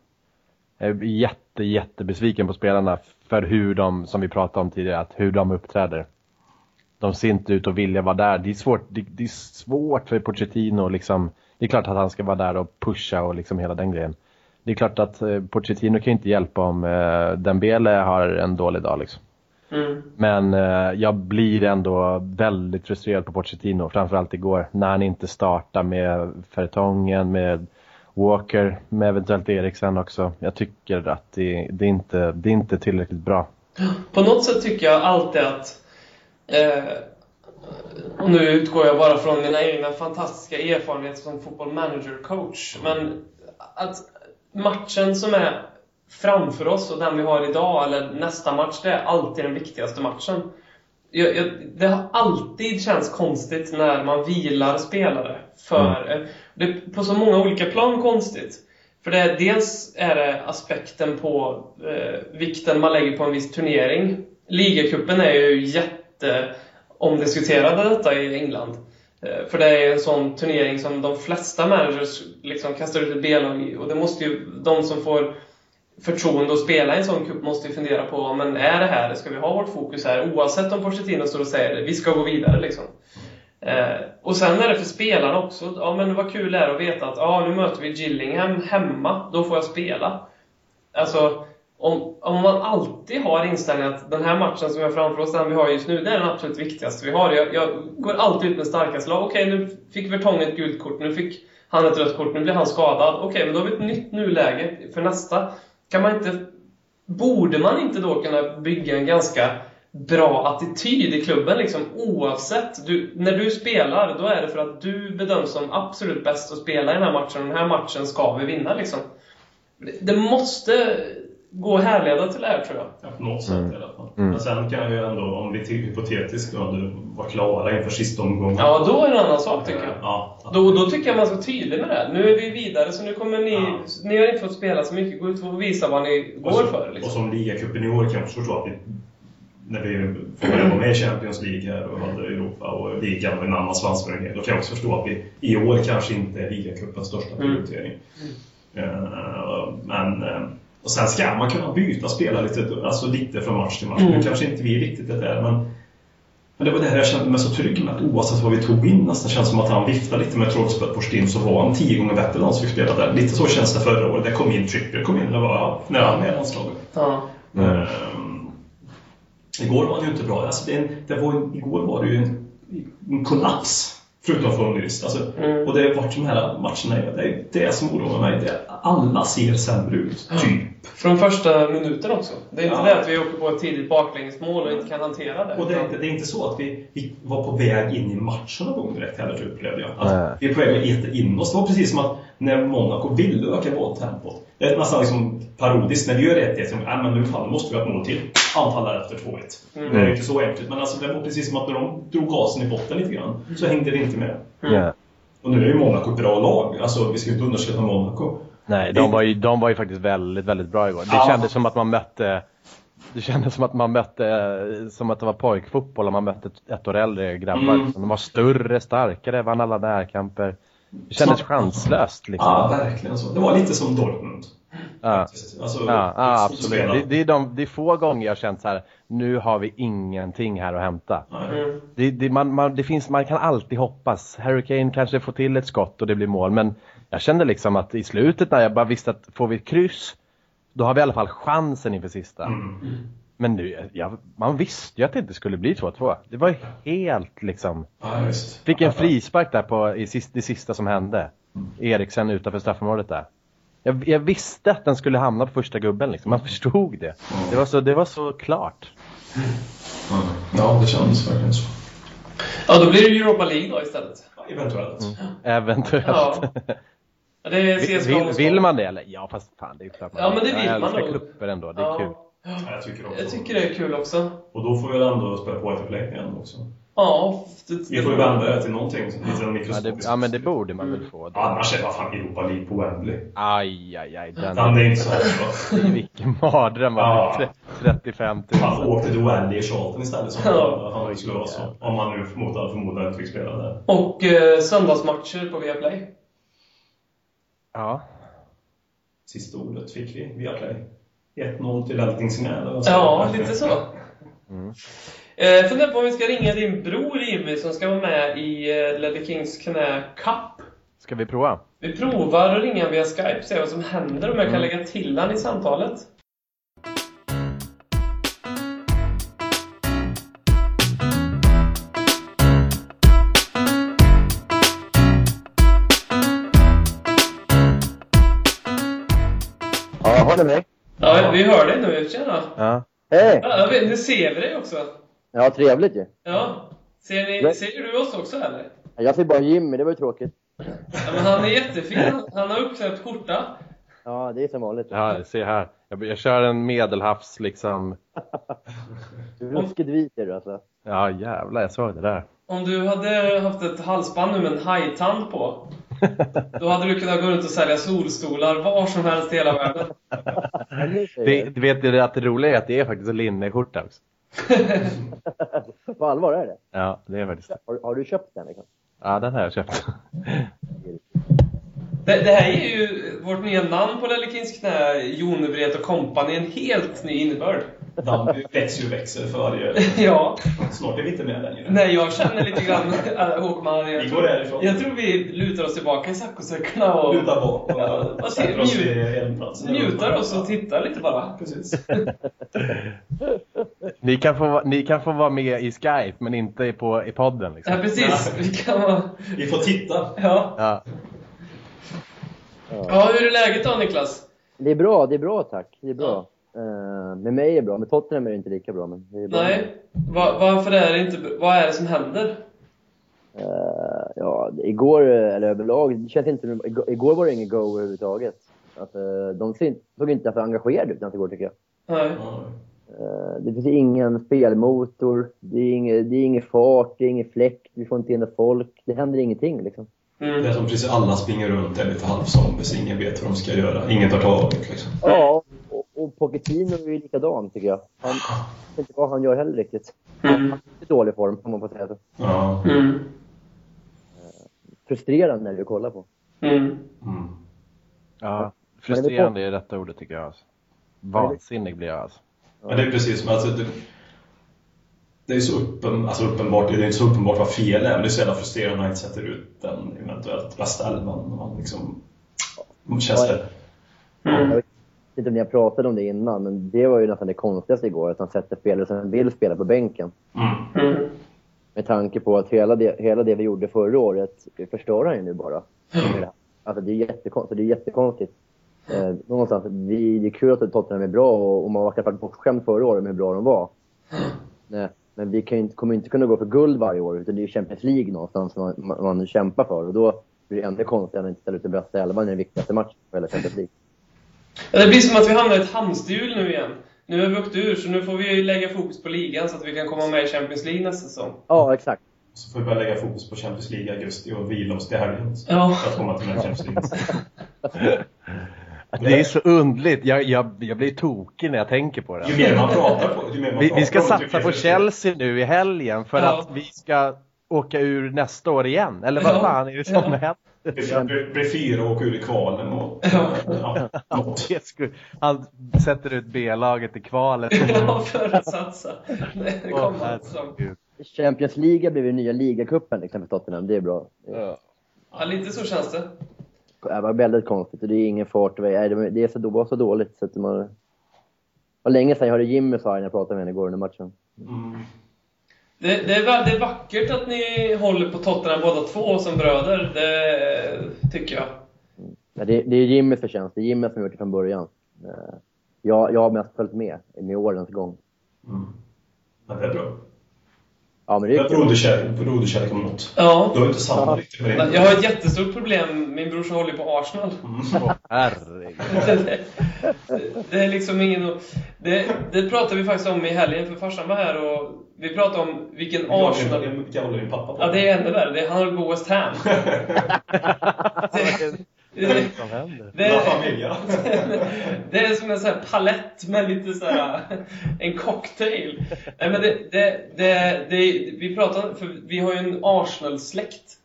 Jag är jätte, jättebesviken på spelarna för hur de, som vi pratade om tidigare, att hur de uppträder. De ser inte ut att vilja vara där. Det är svårt, det, det är svårt för Pochettino liksom. Det är klart att han ska vara där och pusha och liksom hela den grejen. Det är klart att eh, Pochettino kan inte hjälpa om eh, Dembele har en dålig dag liksom. Mm. Men eh, jag blir ändå väldigt frustrerad på Pochettino, framförallt igår, när han inte startar med Fertongen, med Walker, med eventuellt Eriksen också. Jag tycker att det, det, är inte, det är inte tillräckligt bra. På något sätt tycker jag alltid att eh, och nu utgår jag bara från mina egna fantastiska erfarenheter som fotboll manager coach. Men att matchen som är framför oss och den vi har idag, eller nästa match, det är alltid den viktigaste matchen. Jag, jag, det har alltid känts konstigt när man vilar spelare. För, mm. Det är på så många olika plan konstigt. För det är, dels är det aspekten på eh, vikten man lägger på en viss turnering. Ligacupen är ju jätteomdiskuterad detta i England. Eh, för det är en sån turnering som de flesta managers liksom kastar ut ett B-lag i. Och det måste ju, de som får förtroende att spela i en sån cup måste ju fundera på, men är det här, ska vi ha vårt fokus här? Oavsett om Pochettino står och säger det, vi ska gå vidare liksom. Eh, och sen är det för spelarna också. Ja, men vad kul det är att veta att ja, nu möter vi Gillingham hemma, då får jag spela. Alltså, om, om man alltid har inställningen att den här matchen som vi har framför oss, den vi har just nu, det är den absolut viktigaste vi har. Jag, jag går alltid ut med starkaste lag. Okej, nu fick Vertong ett gult kort, nu fick han ett rött kort, nu blir han skadad. Okej, men då har vi ett nytt nuläge för nästa. Kan man inte... Borde man inte då kunna bygga en ganska bra attityd i klubben liksom, oavsett. Du, när du spelar, då är det för att du bedöms som absolut bäst att spela i den här matchen. Den här matchen ska vi vinna liksom. Det måste gå att härleda till det här tror jag. Ja, på något sätt mm. i alla fall. Mm. Men sen kan ju ändå, om vi till hypotetiskt då, du var klara inför sista omgången. Ja, då är det en annan sak tycker jag. Ja, då, då tycker jag man ska vara tydlig med det. Nu är vi vidare, så nu kommer ni... Ja. Ni har inte fått spela så mycket. Gå ut och visa vad ni går så, för. Liksom. Och som ligacupen i år kan jag förstå att vi när vi får vara med i Champions League här och hade Europa och ligan och en annan svansföring. Då kan jag också förstå att vi i år kanske inte är ligacupens största mm. prioritering. Mm. Uh, men uh, och sen ska man kunna byta spelare lite, alltså lite från match till match. Mm. Nu kanske inte vi riktigt är där, men, men det var det här jag kände mig så trygg med. Att oavsett vad vi tog in nästan känns som att han viftade lite med trollspöet på Stin så var han tio gånger bättre än han som fick spela där. Lite så känns det förra året. Det kom in Trippier, kom in, det var, när han med i landslaget. Ja. Mm. Igår var det ju inte bra. Alltså det, det var, igår var det ju en, en kollaps. Förutom formlyst. Alltså, mm. Och det har varit de här matcherna, det är det som oroar mig. Det, alla ser sämre ut, typ. Från första minuten också. Det är inte ja. det att vi åker på ett tidigt baklängesmål och inte kan hantera det. Och det är inte, det är inte så att vi, vi var på väg in i matchen någon gång direkt heller, upplevde jag. Att vi är på väg att äta in oss. Det var precis som att när Monaco ville öka bolltempot. Det är nästan liksom parodiskt. När vi gör 1-1, så ja, men nu fan, måste vi ha ett mål till. Anfallar efter 2-1. Mm. Det är inte så enkelt. Men alltså, det var precis som att när de drog gasen i botten lite grann, så hängde det inte med. Mm. Och nu är ju Monaco ett bra lag. Alltså, vi ska inte underskatta Monaco. Nej, de var ju, de var ju faktiskt väldigt, väldigt bra igår. Det ja. kändes som att man mötte det kändes som att man mötte, som att det var pojkfotboll och man mötte ett år äldre grabbar. Mm. De var större, starkare, vann alla närkamper. Det kändes chanslöst liksom. Ja, verkligen så. Det var lite som Dortmund. Ja, alltså, ja, ja absolut. Det, det, är de, det är få gånger jag har känt så här, nu har vi ingenting här att hämta. Mm. Det, det, man, man, det finns, man kan alltid hoppas. Harry Kane kanske får till ett skott och det blir mål, men jag kände liksom att i slutet när jag bara visste att får vi ett kryss, då har vi i alla fall chansen inför sista. Mm. Men nu, ja, man visste ju att det inte skulle bli 2-2. Det var helt liksom... Ja, just. Fick en frispark där på i sist, det sista som hände. Eriksen utanför straffområdet där. Jag, jag, visste att den skulle hamna på första gubben liksom. Man förstod det. Det, var så, det var så klart. Mm. Ja, det kändes verkligen så. Ja, då blir det Europa League då istället. Eventuellt. Mm. Eventuellt. Ja. Det vill, vill, vill, man det eller? Ja, fast fan det är klart man Ja, men det vill jag man nog. kupper ändå, det är ja. kul. Ja, jag tycker också. Jag tycker det är kul också. Och då får vi ändå spela på förlängningen också. Ja. Det, vi får ju vända det till någonting lite ja, det, ja, men det borde man väl få. Ja, annars är det fan Europa League på Wembley. Aj, aj, aj. Den, den är inte så bra. <laughs> Vilken mardröm. Ja. 35 000. Han åkte till Wembley i Charlton istället. Som ja. han skulle vara så. Om man nu förmodar, förmodar inte fick spela där. Och eh, söndagsmatcher på Viaplay. Ja. Sista ordet fick vi via Play. 1-0 till Eltingsnäs. Ja, lite så. Mm. Eh, funderar på om vi ska ringa din bror Jimmy som ska vara med i eh, Ledder Kings knä Cup. Ska vi prova? Vi provar att ringa via Skype och se vad som händer om jag kan mm. lägga till han i samtalet. Tjena! Ja. Hej! Ja, nu ser vi dig också. Ja, trevligt ju. Ja. Ser, ni, ser du oss också eller? Jag ser bara Jimmy, det var ju tråkigt. Ja, men han är jättefin. Han har uppkläppt skjorta. Ja, det är som vanligt. Ja, se här. Jag, jag kör en medelhavs liksom. Ruskigt vit är du alltså. Ja jävlar, jag såg det där. Om du hade haft ett halsband nu med en hajtand på, då hade du kunnat gå runt och sälja solstolar var som helst i hela världen. <laughs> Det, du vet ju att det roliga är att det är faktiskt en linneskjorta också. det. <laughs> På allvar är det? Ja, det är faktiskt det. Har, har du köpt den liksom? Ja, den har jag köpt. <laughs> Det, det här är ju vårt nya namn på Lellekins knä, Jonevret och Company, en helt ny innebörd. Namn växer ju växer för varje... <laughs> Ja, Snart är vi inte med längre. nej jag känner lite grann, <laughs> äh, Håkman, jag, Vi går härifrån. jag tror vi lutar oss tillbaka i saccosäckarna och Luta bak och <laughs> Ja, sätter oss i elplatsen. njuter oss och tittar lite bara. Precis. Ni kan, få, ni kan få vara med i Skype, men inte på, i podden. Liksom. Ja, precis. Vi kan vara... Vi får titta. Ja. Ja. ja, hur är läget då Niklas? Det är bra, det är bra tack. Det är bra. Eh, med mig är det bra, med Tottenham är det inte lika bra. Men det är bra. Nej, Va, varför är det inte Vad är det som händer? Eh, ja, igår, eller överlag, det känns inte... Igår, igår var det ingen go överhuvudtaget. Alltså, de ser inte- såg inte så engagerade ut igår tycker jag. Nej. Det finns ingen spelmotor, det är ingen, det är ingen fart, det är ingen fläkt, vi får inte in folk. Det händer ingenting liksom. Det är Mm. som precis alla springer runt, är lite halvzombies, ingen vet vad de ska göra. Ingen tar taget liksom. Ja, och, och Pochettino är ju likadan tycker jag. Han vet inte vad han gör heller riktigt. Mm. Han är i dålig form, om man får säga så. Ja. Mm. Frustrerande när du kollar på. Mm. Mm. ja. Frustrerande är rätta ordet tycker jag. Alltså. Vansinnig blir jag alltså. Men det är precis som, alltså, det, det är så uppen, alltså uppenbart, det är inte så uppenbart vad fel är, men det är så jävla frustrerande när man inte sätter ut den eventuellt bästa elvan. när Man liksom, känns det. Mm. Vet inte om ni har pratat om det innan, men det var ju nästan det konstigaste igår. Att han sätter spelare som vill spela på bänken. Mm. Mm. Med tanke på att hela det, hela det vi gjorde förra året förstör han ju nu bara. Alltså det är jättekonstigt. Det är jättekonstigt. Eh, någonstans, vi, det är kul att Tottenham är bra och, och man var kanske bortskämd förra året med hur bra de var. Nej, men vi kan ju inte, kommer inte kunna gå för guld varje år, utan det är ju Champions League någonstans man, man, man kämpar för. Och då blir det ännu konstigare att inte ställa ut den bästa elvan i den viktigaste matchen på hela Champions League. Ja, Det blir som att vi hamnar i ett hamsterhjul nu igen. Nu har vi åkt ur, så nu får vi lägga fokus på ligan så att vi kan komma med i Champions League nästa säsong. Ja, exakt. Så får vi börja lägga fokus på Champions League i augusti och vila oss till helgen. Ja. För att komma till den Champions League. <laughs> Det är så undligt. Jag, jag, jag blir tokig när jag tänker på det. Ju mer man pratar på ju mer man Vi, pratar vi ska satsa på. Chelsea nu i helgen för Ja. att vi ska åka ur nästa år igen. Eller vad Ja. fan är det som Ja. händer? Det blir, blir fyra och åka ur i kvalen och... <laughs> Ja. Ja, något. Han sätter ut B-laget i kvalet. <laughs> Ja, för att satsa. Det kommer herregud. Champions League blivit nya ligacupen liksom, för Tottenham. Det är bra. Ja, lite så känns det. Det var väldigt konstigt och det är ingen fart. Det är så, det var så dåligt så att man... Det var länge sedan jag hörde Jimmy säga när jag pratade med henne igår under matchen. Mm. Det, det, är, vä- det är vackert att ni håller på Tottenham båda två som bröder. Det tycker jag. Ja, det, det är Jimmys förtjänst. Det är Jimmy som gjort det från början. Eh, Jag, jag har mest följt med med årens gång. Mm. Men det är bra. Ja, men det är broderkärlek, om något. Ja. Du har inte samma riktigt med det. Jag har ett jättestort problem. Min brorsa håller på Arsenal. Åh, herregud. det, <laughs> det är liksom ingen... Det, det pratade vi faktiskt om i helgen, för farsan var här och vi pratade om vilken Arsenal... Vilka håller din pappa på? Ja, det är ännu värre. Det är, han håller på West Ham. <laughs> Det, det, det som händer? det, Familia. <laughs> det är som en sån här palett med lite så här, en cocktail. Nej, men det, det, det, det, vi pratar för vi har ju en Arsenal-släkt.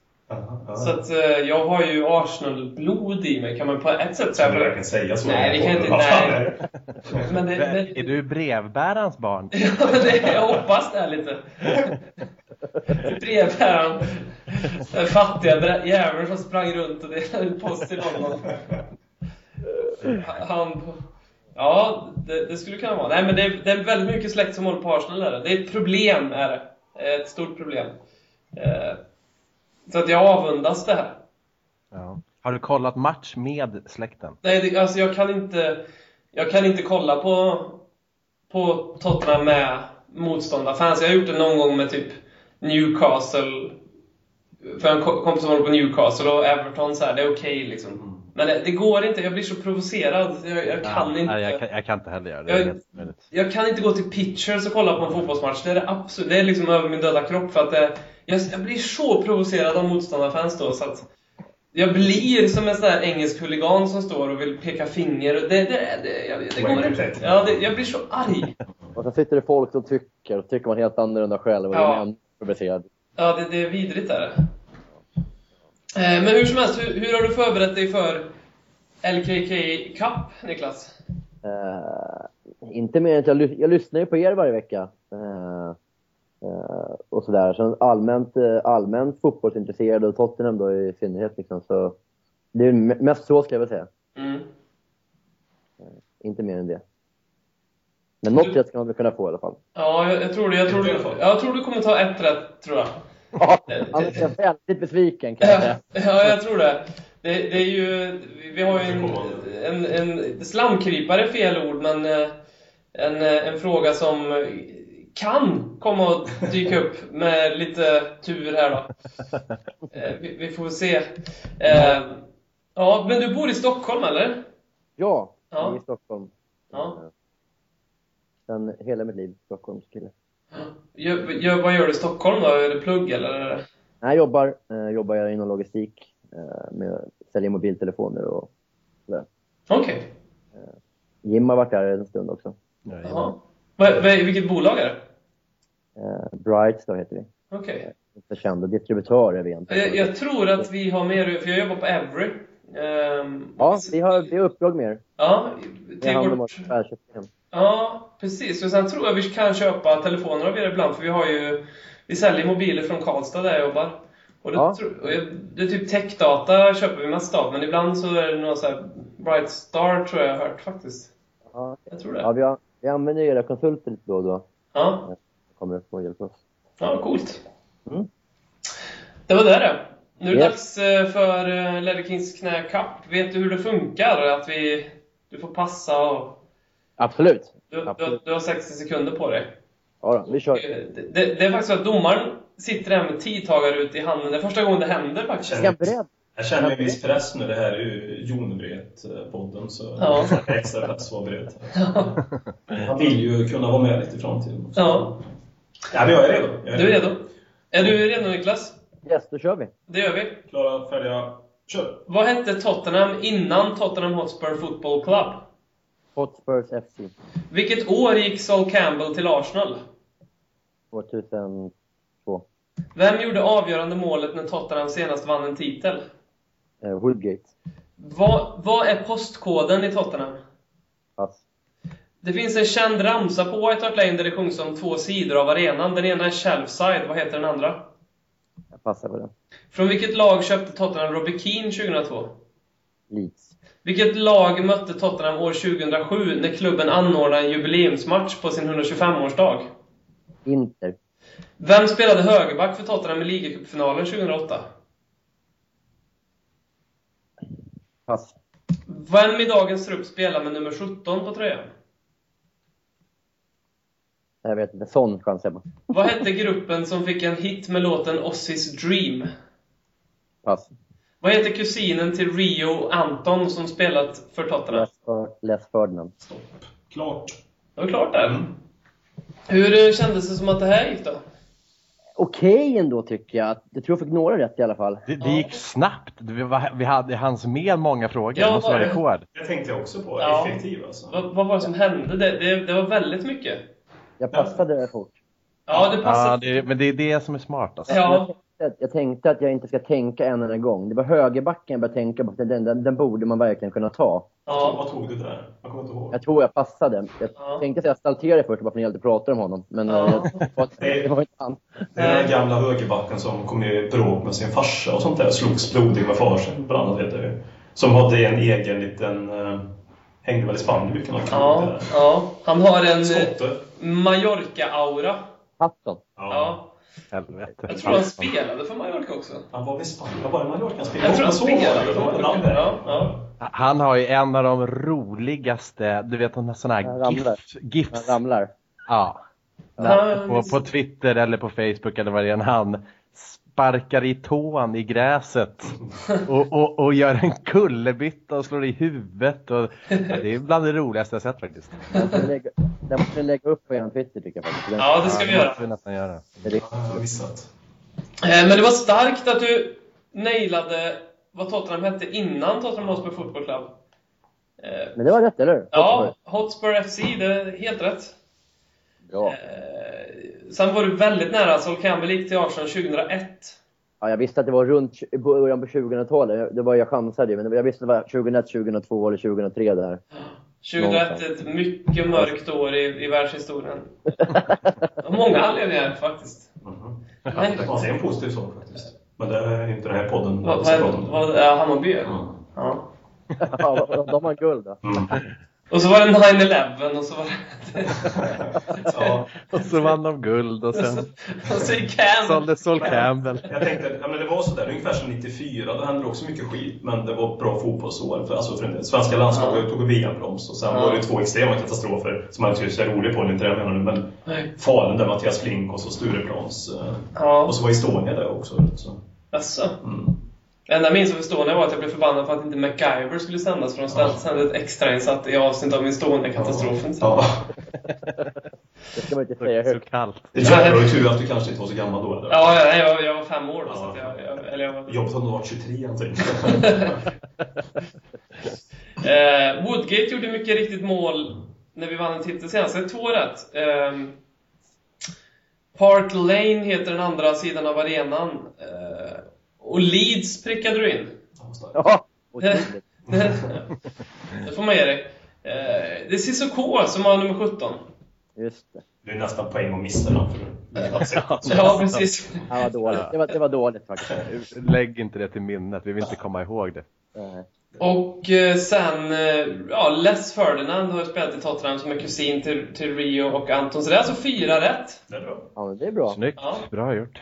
Så att eh, jag har ju Arsenal-blod i mig, kan man på ett sätt Kan säga. du verkligen säga så? Nej, det kan jag inte- Vad nej. är <laughs> det? Men det, Är du brevbärarens barn? <laughs> ja, men det, jag hoppas det lite. Brevbäraren. Den fattiga jäveln som sprang runt och delade ut post till honom. Han... Ja, det, det skulle kunna vara. Nej, men det är, det är väldigt mycket släkt som håller på Arsenal. Är det. det är ett problem, är det. Ett stort problem. Eh, Så att jag avundas det här. Ja. Har du kollat match med släkten? Nej, det, alltså jag kan inte... Jag kan inte kolla på, på Tottenham med motståndarfans. Jag har gjort det någon gång med typ Newcastle. För en ko- kompis som håller på Newcastle och Everton så här, det är okej liksom. Men det, det går inte, jag blir så provocerad. Jag, jag kan Ja, inte. nej, jag, kan, jag kan inte heller göra det. Jag-. Jag kan inte gå till pitchers och kolla på en fotbollsmatch. Det är det absolut, det är liksom över min döda kropp för att det, jag, jag blir så provocerad av motståndarfans då så att jag blir som en sån där engelsk huligan som står och vill peka finger. Det, det, det, det går inte. Ja, det, jag blir så arg. Och sen sitter det folk som tycker, och tycker man helt annorlunda själv och Ja. Provocerad. Ja, det, det är vidrigt är det. Eh, Men hur som helst, hur, hur har du förberett dig för LKK Cup, Niklas? Eh, inte mer än att jag, jag lyssnar ju på er varje vecka. Eh, eh, och sådär. Så allmänt, allmänt fotbollsintresserad och Tottenham då i synnerhet. Liksom, så det är mest så ska jag väl säga. Mm. Inte mer än det. Men något rätt ska man väl kunna få i alla fall. Ja, jag, jag, tror det. Jag tror, du, jag tror du kommer ta ett rätt, tror jag. Annars är jag väldigt besviken kan jag Ja, säga. ja, jag tror det. Det, det är ju, vi har ju en, en, en slamkrypare, är fel ord, men eh, en, eh, en fråga som kan komma att dyka upp med lite tur här då. Eh, Vi, vi får se. Ja, men du bor i Stockholm, eller? Ja, Ja. jag är i Stockholm. Ja. Eh, Sen hela mitt liv Stockholmskille. Gör, gör, vad gör du i Stockholm då? Är det plugg eller? Nej, jag jobbar, eh, jobbar jag inom logistik eh, med att sälja mobiltelefoner och sådär. Okej. Jim har varit där en stund också. Jaha. Vad- Vilket bolag är det? Eh, Bright då heter vi. Okej. Inte kända distributörer vi egentligen. Jag, jag tror att vi har mer, för jag jobbar på Every. Ehm, Ja, vi har, vi har uppdrag med er. Ja, till vårt... Ja, precis. Och sen tror jag vi kan köpa telefoner av er ibland, för vi har ju... Vi säljer mobiler från Karlstad där jag jobbar. Och det, Ja. och jag- det är typ techdata köper vi mest av, men ibland så är det någon så här Bright Star tror jag jag har hört faktiskt. Ja, Jag tror det. ja vi, har, vi använder era konsulter lite då och då. Ja, Kommer upp och hjälper oss. ja coolt. Mm. Det var det det. Nu är det Yes. dags eh, för eh, Ledder Kings knä Cup. Vet du hur det funkar? Att vi... Du får passa och... Absolut. Du, du, Absolut. du har 60 sekunder på dig. Ja, då, vi kör. Det, det, det är faktiskt så att domaren sitter där med tidtagare ut i handen. Det är första gången det händer faktiskt. Är jag beredd? Jag känner en viss press nu. Det här är ju Jonebret-podden, så Ja. extra press att vara beredd. Man vill ju kunna vara med lite i framtiden också. Ja, Ja, men jag är redo. Jag du är redo? Är du redo Niklas? Yes, då kör vi. Det gör vi. Klara, färdiga, kör! Vad hette Tottenham innan Tottenham Hotspur Football Club? Hotspurs FC. Vilket år gick Sol Campbell till Arsenal? 2002. Vem gjorde avgörande målet när Tottenham senast vann en titel? Eh, Woodgate. Vad, vad är postkoden i Tottenham? Pass. Det finns en känd ramsa på White Hart Lane där det sjungs om två sidor av arenan. Den ena är Shelfside, vad heter den andra? Jag passar på den. Från vilket lag köpte Tottenham Robbie Keane 2002? Leeds. Vilket lag mötte Tottenham år 2007 när klubben anordnade en jubileumsmatch på sin 125-årsdag? Inter. Vem spelade högerback för Tottenham i ligacupfinalen 2008? Pass. Vem i dagens trupp spelar med nummer 17 på tröjan? Jag vet inte. Sån chansar jag på. Vad hette gruppen som fick en hit med låten Ossis Dream? Pass. Vad heter kusinen till Rio Anton som spelat för Tottenham? Les, Fer- Les Ferdinand. Klart. Det var klart där. Hur eh, kändes det som att det här gick då? Okej ändå tycker jag. Jag tror jag fick några rätt i alla fall. Det, det gick snabbt. Vi, var, vi hade hans med många frågor. Ja, det måste vara rekord. Det tänkte jag också på. Ja. Effektiv alltså. Vad, vad var det som hände? Det, det, det var väldigt mycket. Jag passade fort. Ja, det Ja, passade. det, men det är det som är smart alltså. Ja. Jag, tänkte, jag tänkte att jag inte ska tänka en enda gång. Det var högerbacken jag började tänka på. att Den, den, den borde man verkligen kunna ta. Ja. Vad tog du där? Jag kommer inte ihåg. Jag tror jag passade. Jag Ja. tänkte säga Stalteri först bara för att ni alltid pratar om honom. Men Ja. eh, jag, det var inte han. Det är den gamla högerbacken som kom i bråk med sin farsa och sånt där. Slogs blodig med farsen, bland annat vet jag ju. Som hade en egen liten... Uh, hängde väl i Spanien Ja, där. ja. Han har en eh. Mallorca-aura. Hudson. Ja. Ja. Helvete. Jag tror han spelade för Mallorca också. Han var vid Spanien. Var det Mallorca han spelade? Jag tror han spelade för Mallorca. Ja, ja. Han har ju en av de roligaste, du vet de sådana Han här ramlar. GIFs. Han ramlar. Ja. Ja, på, på Twitter eller på Facebook eller vad det är han sparkar i tån i gräset <laughs> och, och, och gör en kullerbytta och slår i huvudet. Och, ja, det är bland det roligaste jag sett faktiskt. Den måste ni lägga, upp på er Twitter tycker jag faktiskt. Den, Ja, det ska vi göra. vi nästan göra. det är riktigt Ja, jag har missat. Eh, Men det var starkt att du nailade vad Tottenham hette innan Tottenham Hotspur Football Club. Eh, Men det var rätt, eller hur? Ja, Hotspur FC, det är helt rätt. Bra. Eh, sen var du väldigt nära, Sol Campbell gick till Arsenal 2001. Ja, jag visste att det var runt i början på 2000-talet. Det var jag chansade ju, men jag visste att det var 2001, 2002 eller 2003 det här. 2001 är ett mycket mörkt år i, i världshistorien. <laughs> Av många anledningar faktiskt. Mhm. Nej. Ja, det är en positiv sak faktiskt. Men det är inte den här podden Vad, vad, vad Hammarby? Mm. Ja. <laughs> Ja, de har guld då. Mm. Och så var det 9-11 och så var det... <laughs> Ja, Och så vann de guld och sen och så Cam. sålde Sol Campbell. jag tänkte, ja, men det var sådär, ungefär som 94, då hände det också mycket skit, men det var bra fotbollsår. För, alltså, för det svenska landslaget tog VM-broms och sen Ja. var det två extrema katastrofer som man inte tycker är rolig på, det är inte det jag menar nu, men Nej. Falun där Mattias Flink och så Stureplans. eh, Ja, Och så var Estonia där också. Så. alltså. Mm. Det enda jag minns av Estonia var att jag blev förbannad för att inte MacGyver skulle sändas för de sände ett extrainsatt i avsnitt av Estonia-katastrofen. Ja. Det ska man inte säga Så högt. kallt. Det är ju tur att du kanske inte var så gammal då eller? Ja, jag, jag, var- jag var fem år då, så Ja. att jag, jag, eller jag var... Jobbigt om du var 23 någonting. <laughs> Eh, Woodgate gjorde mycket riktigt mål när vi vann en titel senast. Det är två rätt. Eh, Park Lane heter den andra sidan av arenan. Eh, och Leeds prickade du in. Ja, otroligt. <laughs> det, får man ge dig. Eh, det är Cissoko som har nummer 17. Just det. Det är nästan poäng att missa den. <laughs> Ja, precis. Det var dåligt. Det var, det var dåligt faktiskt. Lägg inte det till minnet, vi vill inte komma ihåg det. Och eh, sen, eh, ja, Les Ferdinand har spelat i Tottenham som är kusin till, till Rio och Anton. Så det är alltså fyra rätt. det är bra. Ja, det är bra. Snyggt, Ja. bra gjort.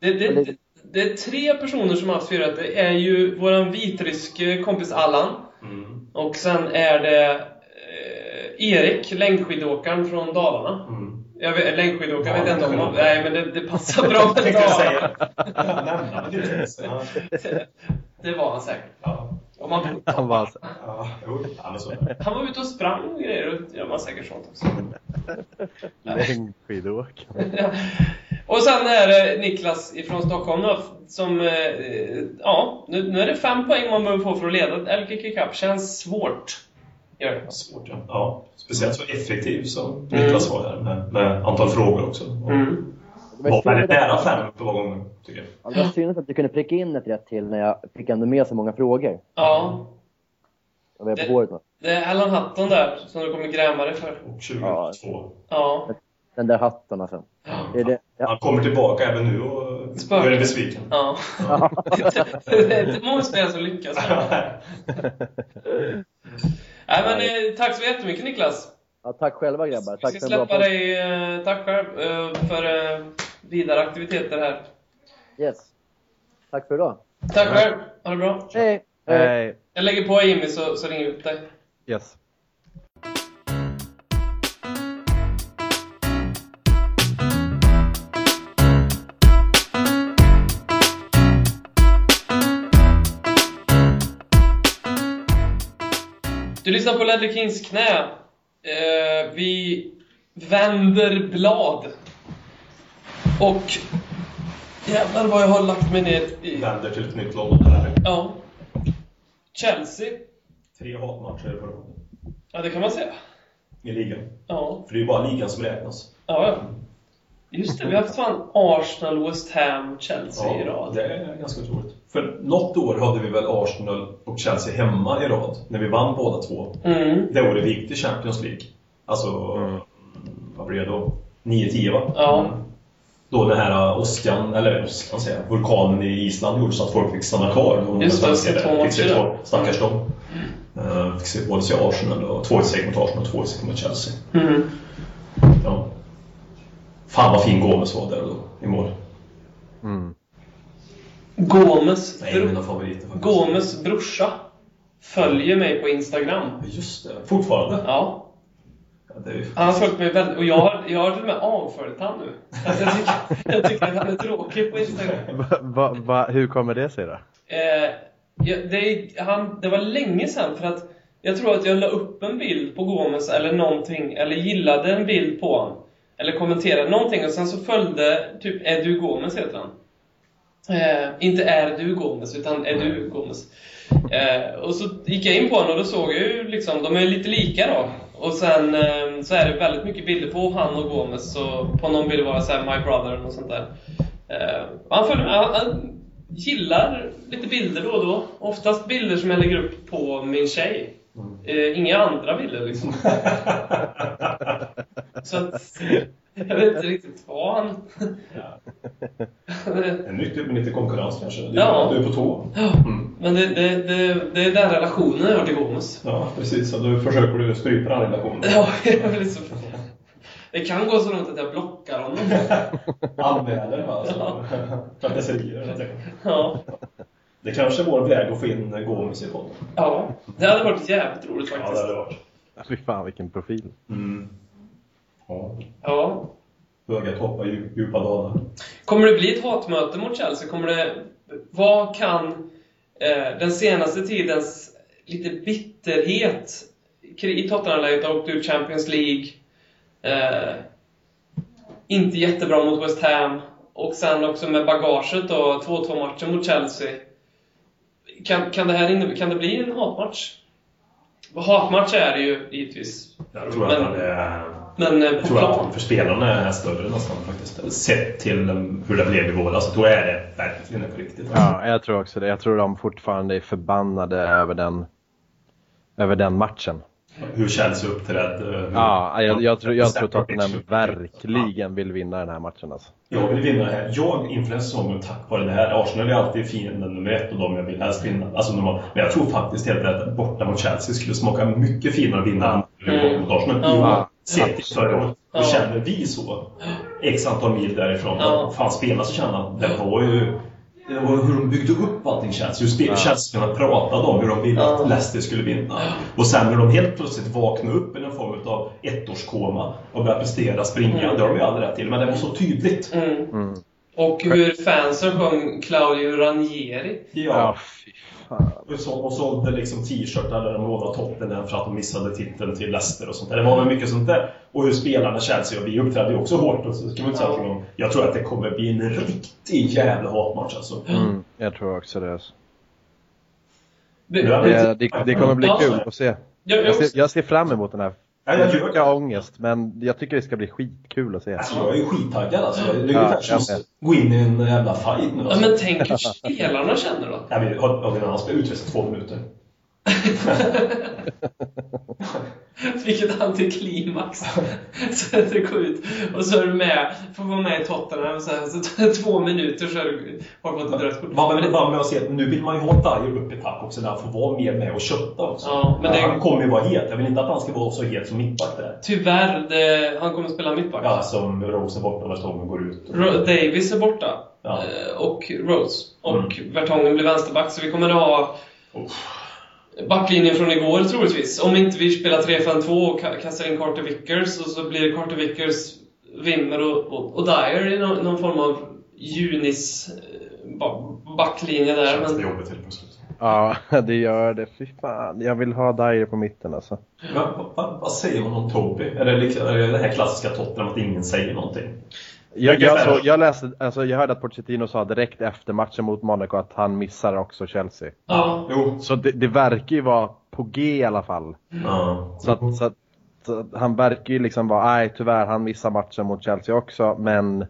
Det, det, det, det är tre personer som har haft fyra. Det är ju våran vitryske kompis Allan. Mm. Och sen är det eh, Erik, längdskidåkaren från Dalarna. Mm. Jag vet, längdskidåkare vet jag inte om Ja, Nej, men det, det passar bra jag Dalarna. <laughs> det var han säkert. Ja. Och man, Han var alltså, Ja, han var ute och sprang och grejer. Och gör man säkert sånt också. längdskidåkare. Och sen är det Niklas ifrån Stockholm då, som... eh, Ja, nu, nu är det fem poäng man behöver få för att leda LKK Cup. Känns svårt. Gör det. Svårt, ja. ja. Speciellt så effektiv som Niklas var här med, med antal frågor också. Och Mm. Det var väldigt nära fem ett par gånger, tycker jag. Ja, det var synd att du kunde pricka in ett rätt till när jag fick ändå med så många frågor. Ja. Jag var Det- på håret? Det är Alan Hutton där, som du kommer gräma dig för. Och 22. Ja. Ja. Den där hatten alltså. Det är det. Ja. Han kommer tillbaka även nu och Spöken. gör dig besviken. Ja. <laughs> det är inte många spelare som lyckas. <laughs> Nej, men eh, tack så jättemycket Niklas. ja, tack själva grabbar. Vi Tack ska för en bra släppa dig, eh, tack själv, eh, för eh, vidare aktiviteter här. Yes. Tack för idag. Tack själv, ha det bra. Hej! Hej! Hej. Jag lägger på Jimmy så, så ringer vi upp dig. Yes. Du lyssnar på Ledley Kings knä. Eh, vi vänder blad. Och jävlar vad jag har lagt mig ner i... Vänder till ett nytt här. Ja. Chelsea. Tre hatmatcher förra gången. Ja, det kan man säga. I ligan. Ja, För det är ju bara ligan som räknas. ja. ja. Just det, vi har haft fan Arsenal, West Ham, Chelsea i rad. det är ganska otroligt. För något år hade vi väl Arsenal och Chelsea hemma i rad, när vi vann båda två. Mm. Det året vi gick till Champions League. Alltså, vad blir det då? 9-10 va? Ja. Mm. Då den här åskan, eller åskan säger jag, vulkanen i Island gjorde så att folk fick stanna kvar. Och Just det, två fick se matcher två, stackars dem. Uh, fick se både se Arsenal och 2-1 mot Arsenal och 2-1 mot Chelsea. Mm. Ja. Fan vad fin Gomes var där då, i mål. Gomes, mina favoriter faktiskt. Gomes brorsa följer mig på Instagram. Just det, fortfarande? Ja, ju... han har följt mig väldigt... Och jag har jag har till och med avföljt han nu. Alltså, jag, tycker, jag tycker att han är tråkig på Instagram. <laughs> Va, va, va, hur kommer det sig då? Eh, det, han, det var länge sedan för att jag tror att jag la upp en bild på Gomes eller någonting, eller gillade en bild på honom. Eller kommenterade någonting och sen så följde typ Edu Gomes heter han. Eh, inte är du Gomes, utan är du Gomes. Eh, och så gick jag in på honom och då såg jag ju liksom, de är lite lika då. Och sen eh, så är det väldigt mycket bilder på han och Gomes, så på någon bild var det såhär My Brother och sånt där. Eh, han, följer, han, han gillar lite bilder då och då. Oftast bilder som jag lägger upp på min tjej. Eh, inga andra bilder liksom. <laughs> så att, jag vet inte riktigt vad han... Det är nyttigt med lite konkurrens kanske. Ja. du är på tå. Mm. Men det, det, det, det är den relationen jag har till Gomes. Ja, precis. Så då försöker du strypa den relationen. Ja, <laughs> jag blir så... Det kan gå så långt att jag blockar honom. <laughs> Anmäler alltså. Trakasserier. helt enkelt. Ja. Det kanske är vår väg att få in Gomes i podden. ja, det hade varit jävligt roligt Ja, det faktiskt. hade det varit. Fy fan vilken profil. Mm. Ja. Ja. Höga toppar, dju- djupa dalar. Kommer det bli ett hatmöte mot Chelsea? Kommer det... Vad kan eh, den senaste tidens lite bitterhet i Tottenham-läget, åkt ur Champions League, eh, inte jättebra mot West Ham, och sen också med bagaget då, 2-2 matchen mot Chelsea. Kan, kan, det här kan det bli en hatmatch? Hatmatch är det ju givetvis. Jag tror att Men- han är... Men eh, Jag på tror plan. att för spelarna är det större nästan faktiskt. Sett till hur det blev i våras. Så då är det verkligen på riktigt. alltså. Ja, jag tror också det. Jag tror de fortfarande är förbannade över den, över den matchen. Hur Chelsea uppträdde. hur- Ja, jag, jag, tror, jag tror Tottenham verkligen vill vinna den här matchen alltså. Jag vill vinna det här. Jag inför en säsong tack vare det här. Arsenal är alltid fienden nummer ett och de jag vill helst vinna. Alltså, de har- men jag tror faktiskt helt rätt att borta mot Chelsea skulle smaka mycket finare att vinna Mm. än mot Arsenal. Ja. Sett till förra året. Ja. Och känner vi så, x antal mil därifrån, Ja. fan spelarna så känner att det var ju det var hur de byggde upp allting känns. Hur spe- Ja. Pratade om hur de ville Ja. att Leicester skulle vinna. Och sen när de helt plötsligt vaknade upp i någon form av ettårskoma och började prestera, springa, Mm. det har de ju aldrig rätt till. Men det var så tydligt. Mm. Mm. Och hur fansen sjöng Claudio Ranieri. Ja, fy fan. Och, så, och sålde liksom t-shirtar där de lovade Tottenham för att de missade titeln till Leicester och sånt där. Det var väl mycket sånt där. Och hur spelarna Chelsea och vi uppträdde ju också hårt. Och så ska man inte säga om. Jag tror att det kommer bli en riktig jävla hatmatch alltså. Mm, jag tror också det. Alltså. Det, Det, det, det kommer bli kul att se. Jag ser, jag ser fram emot den här. Ja, jag Jag gör har ångest, men jag tycker det ska bli skitkul att se. Alltså jag är ju skittaggad alltså. Det är Ja, ungefär som jag att gå in i en jävla fight nu ja, alltså. men tänk hur spelarna känner då. Ja, vi har, har vi en annan spelare utvisat två minuter. <laughs> <laughs> <laughs> Vilket antiklimax. <laughs> så att det går ut och så är du med, får vara med i Tottenham så, här, så två minuter så du, har du fått ett rött kort. Men det- bara med att se att nu vill man ju ha Dyer upp i tapp också, där han får vara mer med och kötta också. Ja, men det- Han kommer ju vara het. Jag vill inte att han ska vara så het som mittback där. Tyvärr, det, han kommer spela mittback. Ja, som Rose är borta och Vertongen går ut. Ro- Davis är borta. Ja. Eh, Och Rose. Och Vertongen blir vänsterback, så vi kommer att ha backlinjen från igår troligtvis. Om inte vi spelar 3-5-2 och ka- kastar in Carter Vickers, och så blir det Carter Vickers, Wimmer och, och, och Dyer i någon, någon form av Junis eh, ba- backlinje där. Känns det Men, jobbigt helt plötsligt. Ja, <laughs> det gör det. Fy fan. Jag vill ha Dyer på mitten alltså. Men, vad, vad, vad säger man om Toby? Är det, liksom, är det det här klassiska Tottenham att ingen säger någonting? Jag, jag, Ungefär. så, jag, läste, alltså, jag hörde att Pochettino sa direkt efter matchen mot Monaco att han missar också Chelsea. ja. Jo. Så det, det verkar ju vara på G i alla fall. Ja. Så, att, så, att, så att han verkar ju liksom vara, nej tyvärr han missar matchen mot Chelsea också, men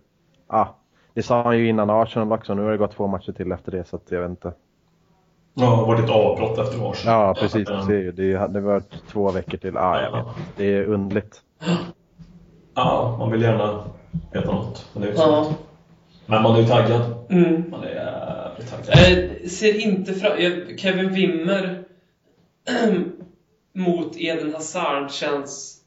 ja. Det sa han ju innan Arsenal också, nu har det gått två matcher till efter det så att jag vet inte. Ja, det har varit ett avbrott efter Mars. Ja precis. Det, det var två veckor till, ja jag vet. Det är undligt. Ja, man vill gärna veta något. Men, det är ju så. ja. men man är ju taggad. Mm. Man är jävligt taggad. Eh, ser inte fram... eh, Kevin Wimmer <clears throat> mot Eden Hazard känns...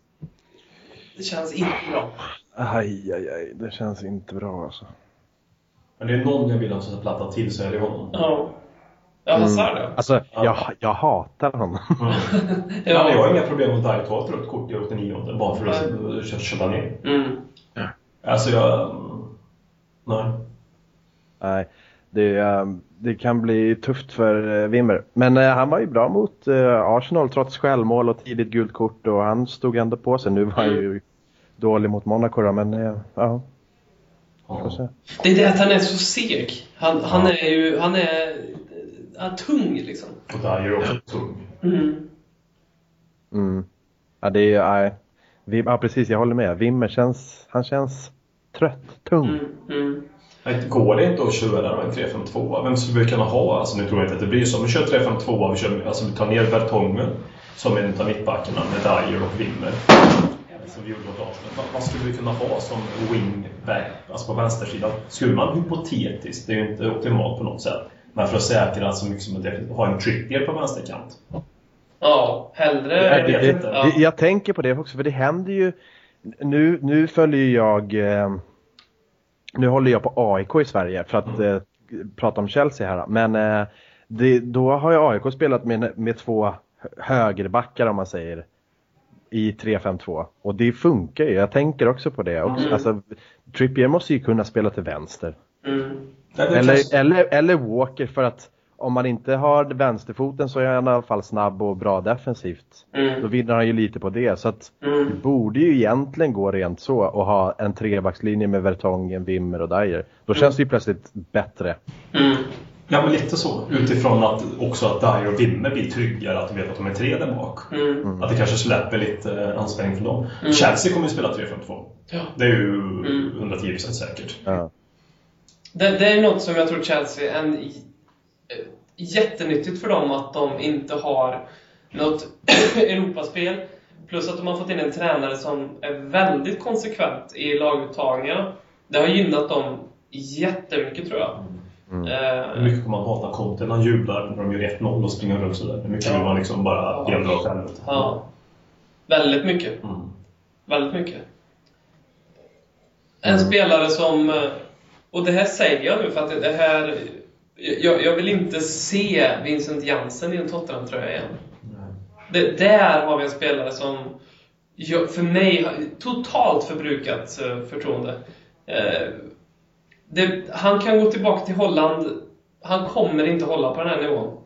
Det känns inte bra. Aj, aj, aj, det känns inte bra alltså. Men det är någon jag vill att ska platta till så är det honom. Ja. Ja, Hazard ja. Alltså, jag, jag hatar honom. <laughs> Ja. men jag har inga problem med att tar ett rött kort i 89 bara för att kö- köpa ner. Mm. Alltså jag... Nej. Nej, det, eh, det kan bli tufft för eh, Wimmer. Men eh, han var ju bra mot eh, Arsenal trots självmål och tidigt gult kort och han stod ändå på sig. Nu var han ju dålig mot Monaco då, men ja, Ja. Det är det att han är så seg. Han, han är ju, han är, han är tung liksom. Och Dyer är också tung. Mm. Mm. Ja, det är nej. Ja, precis, jag håller med. Wimmer känns, han känns trött, tung. Mm. Mm. Går det inte att köra en 3-5-2? Vem skulle vi kunna ha? Alltså, nu tror jag inte att det blir så. Vi kör 3-5-2. Vi, kör, alltså, vi tar ner Vertongen som en av mittbackarna med Dyer och Wimmer. Som vi gjorde mot Arsenal. Vad- Vad skulle vi kunna ha som wingback, alltså på vänstersidan? Skulle man hypotetiskt, det är ju inte optimalt på något sätt, men för att säkra så mycket som möjligt, ha en Trippier på vänsterkant. Ja, hellre... Jag Det, det, det, jag tänker på det också, för det händer ju... Nu, nu följer ju jag... Eh, nu håller jag på AIK i Sverige för att eh, prata om Chelsea här. Men eh, det, då har ju AIK spelat med, med två hö- högerbackar om man säger. I 3-5-2. Och det funkar ju. Jag tänker också på det. Också. Mm. Alltså, Trippier måste ju kunna spela till vänster. Mm. Eller, eller, eller Walker för att om man inte har vänsterfoten så är han i alla fall snabb och bra defensivt. Då Mm. vinner han ju lite på det. Så att det Mm. borde ju egentligen gå rent så och ha en trebackslinje med Vertongen, Wimmer och Dyer. Då känns det ju plötsligt bättre. Mm. Ja, men lite så. Utifrån att också att Dyer och Wimmer blir tryggare, att de vet att de är tre där bak. Mm. Att det kanske släpper lite anspänning från dem. Mm. Chelsea kommer ju spela 3-5-2. Ja. Det är ju Mm. 110% säkert. Ja. Det, det är något som jag tror Chelsea, en, jättenyttigt för dem att de inte har något <clears throat> Europaspel. Plus att de har fått in en tränare som är väldigt konsekvent i laguttagningarna. Det har gynnat dem jättemycket tror jag. Mm. Eh, Hur mycket kommer man hata Conte när han jublar när de gör 1-0 och springer runt sådär? Hur mycket Ja. vill man liksom bara Ja. en bra helvete? ja. Väldigt mycket. Mm. Väldigt mycket. En Mm. spelare som... eh, Och det här säger jag nu för att det här... Jag, jag vill inte se Vincent Jansen i en Tottenham-tröja igen. Det, där har vi en spelare som jag, för mig har totalt förbrukat eh, förtroende. Eh, det, han kan gå tillbaka till Holland. Han kommer inte hålla på den här nivån.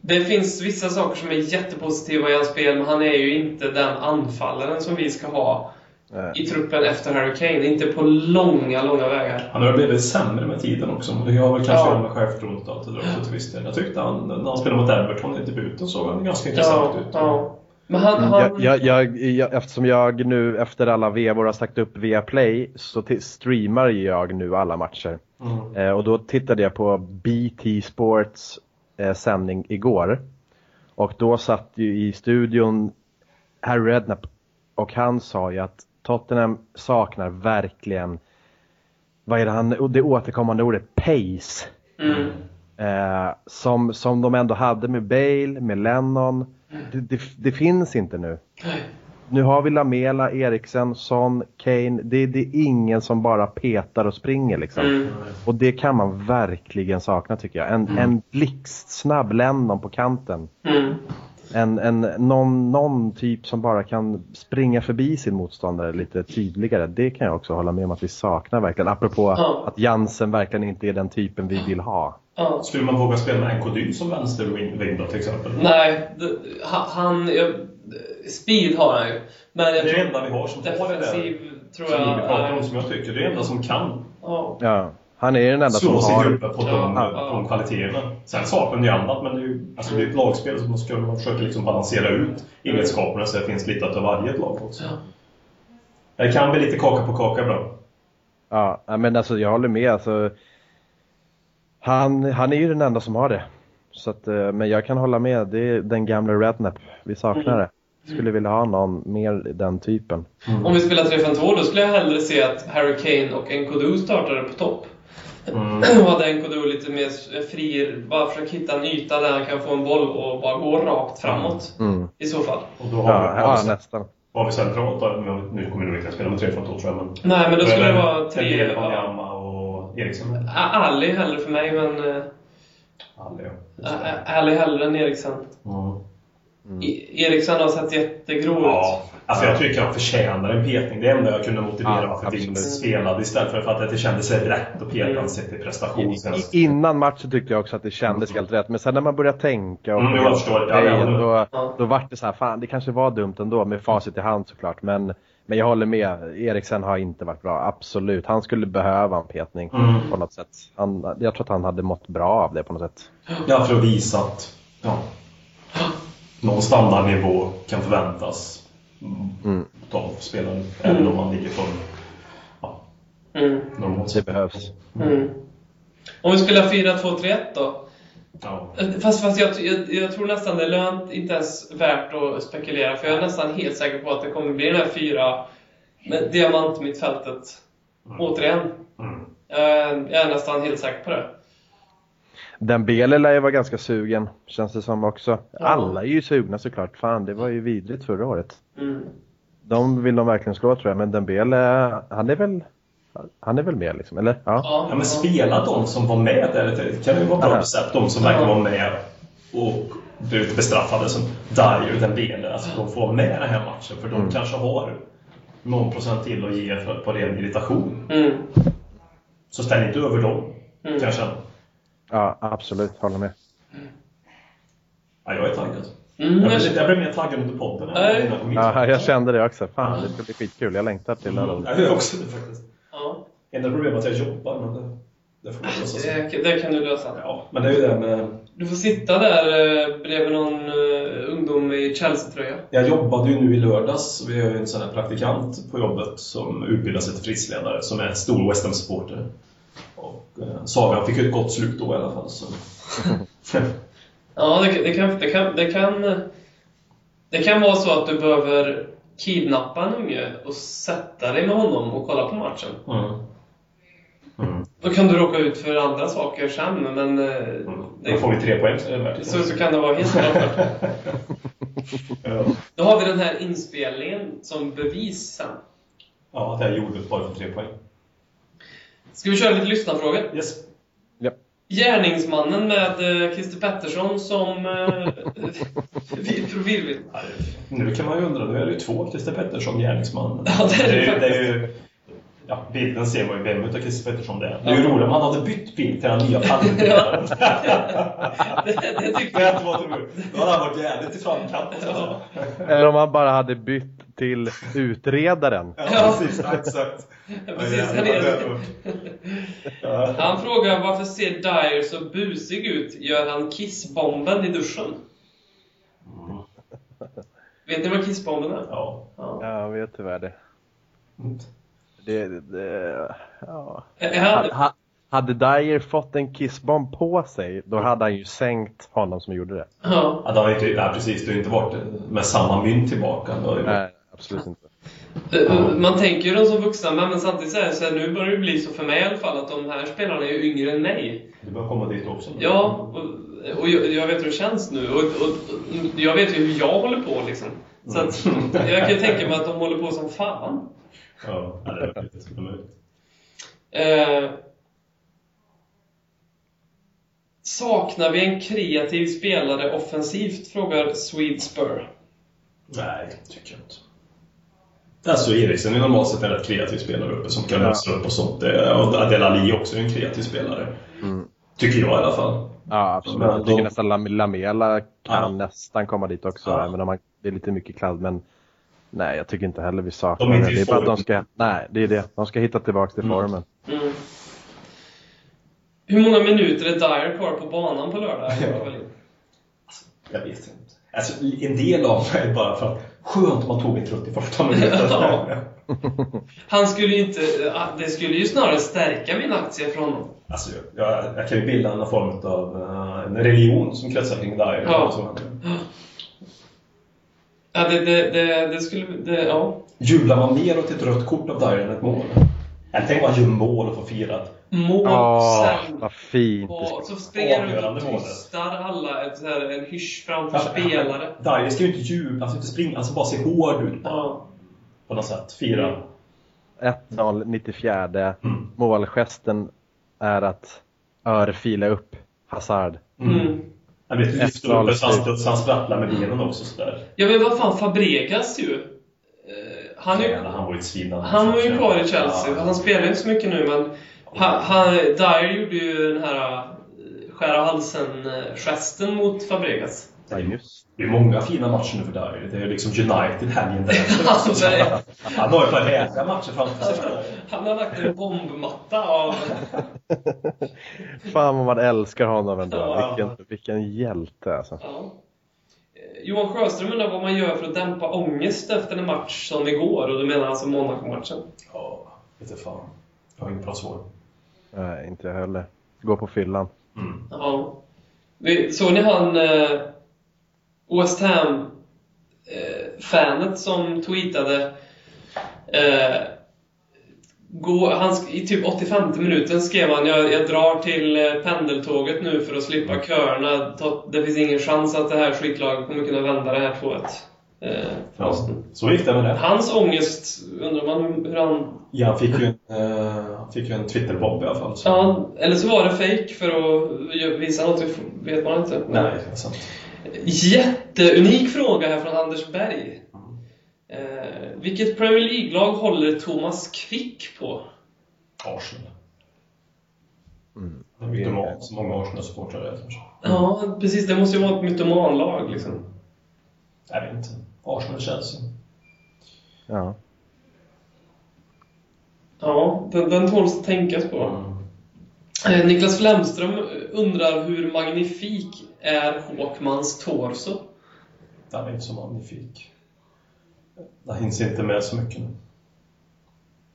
Det finns vissa saker som är jättepositiva i hans spel, men han är ju inte den anfallaren som vi ska ha. I truppen efter Harry Kane. Inte på långa, långa vägar. Han har blivit sämre med tiden också. Det har väl kanske Ja. göra med självförtroendet att drar också till viss del. Jag tyckte han, när han spelade mot Everton i debuten såg han ganska intressant Ja, ut. ja. Men han... Mm, han Jag, jag, jag, jag, eftersom jag nu efter alla vevor har sagt upp via Play så streamar jag nu alla matcher. Mm. Eh, och då tittade jag på BT Sports eh, sändning igår. Och då satt ju i studion Harry Redknapp och han sa ju att Tottenham saknar verkligen, vad är det han, det återkommande ordet, pace. mm, Eh, som, som de ändå hade med Bale, med Lennon. Det, det, det finns inte nu. Nu har vi Lamela, Eriksen, Son, Kane. Det, det är ingen som bara petar och springer liksom. Mm, Och det kan man verkligen sakna tycker jag. En, en blixtsnabb Lennon på kanten. mm. En, en, någon, någon typ som bara kan springa förbi sin motståndare lite tydligare. Det kan jag också hålla med om att vi saknar verkligen. Apropå Ja. att Jansen verkligen inte är den typen vi vill ha. Ja. Skulle man våga spela med Nkodyn som vänsterving då till exempel? Nej, han... jag, speed har han ju. Men jag Det är det enda vi har som har det där. defensiv tror Som jag... vi pratar om, nej. som jag tycker. Det är det enda som kan Ja. Ja, han är den enda som slå sig i har... gruppen på de, Ja, kvaliteterna. Sen saknar ju annat, men det är ju alltså, det är ett lagspel så man ska man försöka liksom balansera ut egenskaperna så det finns lite av varje lag också. Ja. Det kan bli lite kaka på kaka bra. Ja, men alltså jag håller med. Alltså, han, han är ju den enda som har det. Så att, eh, men jag kan hålla med. Det är den gamla Redknapp. Vi saknar det. Skulle vilja ha någon mer den typen. Om vi spelar 3-5-2 då skulle jag hellre se att Harry Kane och Nkodu startade på topp. Mm. <laughs> Och hade Nkodu lite mer fri, bara försöka hitta en yta där han kan få en boll och bara gå rakt framåt. Mm. I så fall. Och då har, Ja, vi, ja, vi, nästan. har vi centralt då, nu kommer du inte spela med 3 från tror jag. Men, Nej, men då skulle det vara tre... Tre, Ja. Wanyama och Eriksson. Ali hellre för mig, men... eh. Ä- Ä- Ali hellre än Eriksen. Mm. I- Eriksen har sett jättegrov Ja, ut. alltså jag tycker han förtjänar en petning. Det är enda jag kunde motivera Ja, varför. Vince spelade istället för att det kändes rätt att peta Mm. honom sett till prestation. I, i, innan matchen tyckte jag också att det kändes helt rätt, men sen när man började tänka och Mm, jag förstår. Ja, ja. då, Ja. då vart det så här, fan det kanske var dumt ändå med facit i hand såklart. Men, men jag håller med, Eriksen har inte varit bra, absolut. Han skulle behöva en petning Mm. på något sätt. Han, jag tror att han hade mått bra av det på något sätt. Ja, för att visa att ja, någon standardnivå kan förväntas Mm. av spelaren. Även om man ligger på en ja, Mm. normal Det behövs. Mm. Om vi spelar 4-2-3-1 då? Ja. Fast, fast jag, jag, jag tror nästan det är lönt, inte ens värt att spekulera, för jag är nästan helt säker på att det kommer bli den här fyra med diamantmittfältet. Återigen. Mm. Jag är nästan helt säker på det. Dembele lär ju vara ganska sugen, känns det som också. Ja. Alla är ju sugna såklart. Fan, det var ju vidrigt förra året. Mm. De vill de verkligen slå tror jag, men Dembele, han är väl, han är väl med liksom, eller? Ja. Ja, men spela de som var med där. Det kan ju vara bra recept. De som verkligen var med och blev bestraffade som Dyer och Dembele. Alltså de får med i den här matchen för de Mm. kanske har någon procent till att ge för, på ren irritation. Mm. Så ställ inte över dem, Mm. kan jag känna. Ja, absolut, håller med. Ja, jag är taggad. Mm. Jag blev, jag blev mer taggad under podden än Nej. innan Ja, jag kände det också. Fan, det ska bli skitkul. Jag längtar till Mm. lördag. Jag också det faktiskt. Ja, Enda problemet är att jag jobbar, men det, det får man lösa sig. det, det kan du lösa. Ja, men det är ju det med... Du får sitta där eh, bredvid någon eh, ungdom i Chelsea-tröja. Jag jobbade ju nu i lördags. Vi har ju en sån här praktikant på jobbet som utbildar sig till fristledare som är stor West Ham-supporter. Och eh, Sagan fick ett gott slut då i alla fall. Så. <laughs> Ja, det, det, kan, det, kan, det, kan, det kan vara så att du behöver kidnappa en unge och sätta dig med honom och kolla på matchen. mm. Mm. Då kan du råka ut för andra saker sen, men eh, Mm. det, Då får vi tre poäng så så, så kan det vara helt klart. <laughs> Ja. Då har vi den här inspelningen som bevis sen. ja, att jag gjorde bara för tre poäng. Ska vi köra lite lyssnarfrågor? Yes. Ja. Gärningsmannen med eh, Christer Pettersson som eh, <laughs> Nu kan man ju undra, nu är det ju två Christer Pettersson gärningsman. Ja, det är det ju, det är ju, ja, Bilden ser man ju vem utav Christer Pettersson det är. Det är ju roligt om han hade bytt bild till den nya Palmebilden. <laughs> Det, det tyckte Det jag. Då hade han varit jävligt i framkant. Eller om man bara hade bytt till utredaren. Ja, precis. Exakt. Precis, han, han frågar varför ser Dyer så busig ut? Gör han kissbomben i duschen? Vet ni vad kissbomben är? Ja. Ja. Ja, jag vet tyvärr det. Det, det ja. Han, ha, hade Dyer fått en kissbomb på sig, då hade han ju sänkt honom som gjorde det. ja. Ja, inte, nej, precis. Det har inte varit med samma mynt tillbaka. Nej, absolut inte. Eh, Man tänker ju dem som vuxna, men men samtidigt så är det så här, nu börjar det bli så för mig i alla fall, att de här spelarna är ju yngre än mig. du bör komma dit också. Ja, och, och jag, jag vet hur det känns nu. Och, och, och jag vet ju hur jag håller på liksom. Så att, jag kan ju tänka mig att de håller på som fan. Ja, det är. Eh, saknar vi en kreativ spelare offensivt? Frågar Swedspur. Nej, tycker jag inte. Alltså Eriksen är normalt sett en rätt kreativ spelare uppe som kan lösa upp och sånt. Det- Och Adel Ali också är en kreativ spelare. Mm. Tycker jag i alla fall. Ja, absolut. Jag tycker nästan Lam- Lamela kan Ja. nästan komma dit också, Ja. även om man, det är lite mycket kladd. Men nej, jag tycker inte heller vi saknar De det. Det är bara att de ska, nej, det är det. De ska hitta tillbaka till Mm. formen. Mm. Hur många minuter är Dyer kvar på banan på lördag? <laughs> Jag vet inte. Alltså, en del av det är bara för att skönt man tog en trött i första minuten. <laughs> Ja. Han skulle ju inte... Det skulle ju snarare stärka min aktie för honom. Alltså, jag, jag kan ju bilda en form av eh, en religion som kretsar kring Dyer. Ja. Ja, det, det, det, det skulle... Det, ja. Jublar man mer åt ett rött kort av Dyer än ett mål? Eller tänk om man gör mål och får firat. Mål, Åh, sen... vad fint. Och så springer han ut Avgörande och tystar alla ett, så här, en hysch framför spelare. Dyer ska ju inte jubla, alltså inte springa, alltså bara se hård ut bara, Ja. på något sätt. Fira. 1-0, 94. Mm. Målgesten är att örfila upp Hazard. Mm. Jag vet, du lyfter upp så F-0 han, sprattlar med benen också sådär. Ja men vad fan, Fabregas ju. Eh, Han, är, ju- han var ju ett svin. han var ju kvar i Chelsea. Ja. Han spelar inte så mycket nu men han, han, Dyer gjorde ju den här eh, skära halsen-gesten mot Fabregas. Ja, just. Det är många fina matcher nu för Dyer. Det är liksom United helgen därefter. Alltså, <laughs> det- Han har ju ett par räka matcher framför sig. Han har lagt en bombmatta av... <laughs> Fan vad man älskar honom ändå. Ja. Vilken, vilken hjälte alltså. Ja. Eh, Johan Sjöström undrar vad man gör för att dämpa ångest efter en match som igår. Och du menar alltså Monaco-matchen? Ja, vete fan. Jag har inget bra svar. Nej, inte jag heller. Gå på fyllan. Mm. Ja. Såg ni han eh, West Ham eh, som tweetade eh, gå, han, I typ 85 minuten skrev han jag, jag drar till eh, pendeltåget nu för att slippa köerna. Det finns ingen chans att det här skitlaget kommer kunna vända det här 2-1. Eh, så gick det med det. Hans ångest, undrar man hur han... Ja, han fick ju en, eh, fick ju en Twitterbob i alla fall. Så. Ja, eller så var det fake för att visa något, vet man inte. Nej, det är sant. Jätteunik fråga här från Anders Berg. Eh, vilket Premier League-lag håller Thomas Quick på? Arsenal. Mm. Det är mytoman, så många Arsenal-supportrar är kanske. Ja, precis. Det måste ju vara ett mytomanlag liksom. Jag vet inte. Arsenal Chelsea. Ja. Ja, den, den tåls att tänkas på. Mm. Eh, Niklas Flemström undrar hur magnifik är Håkmans torso? Det var inte så magnifik. Det hinns inte med så mycket nu.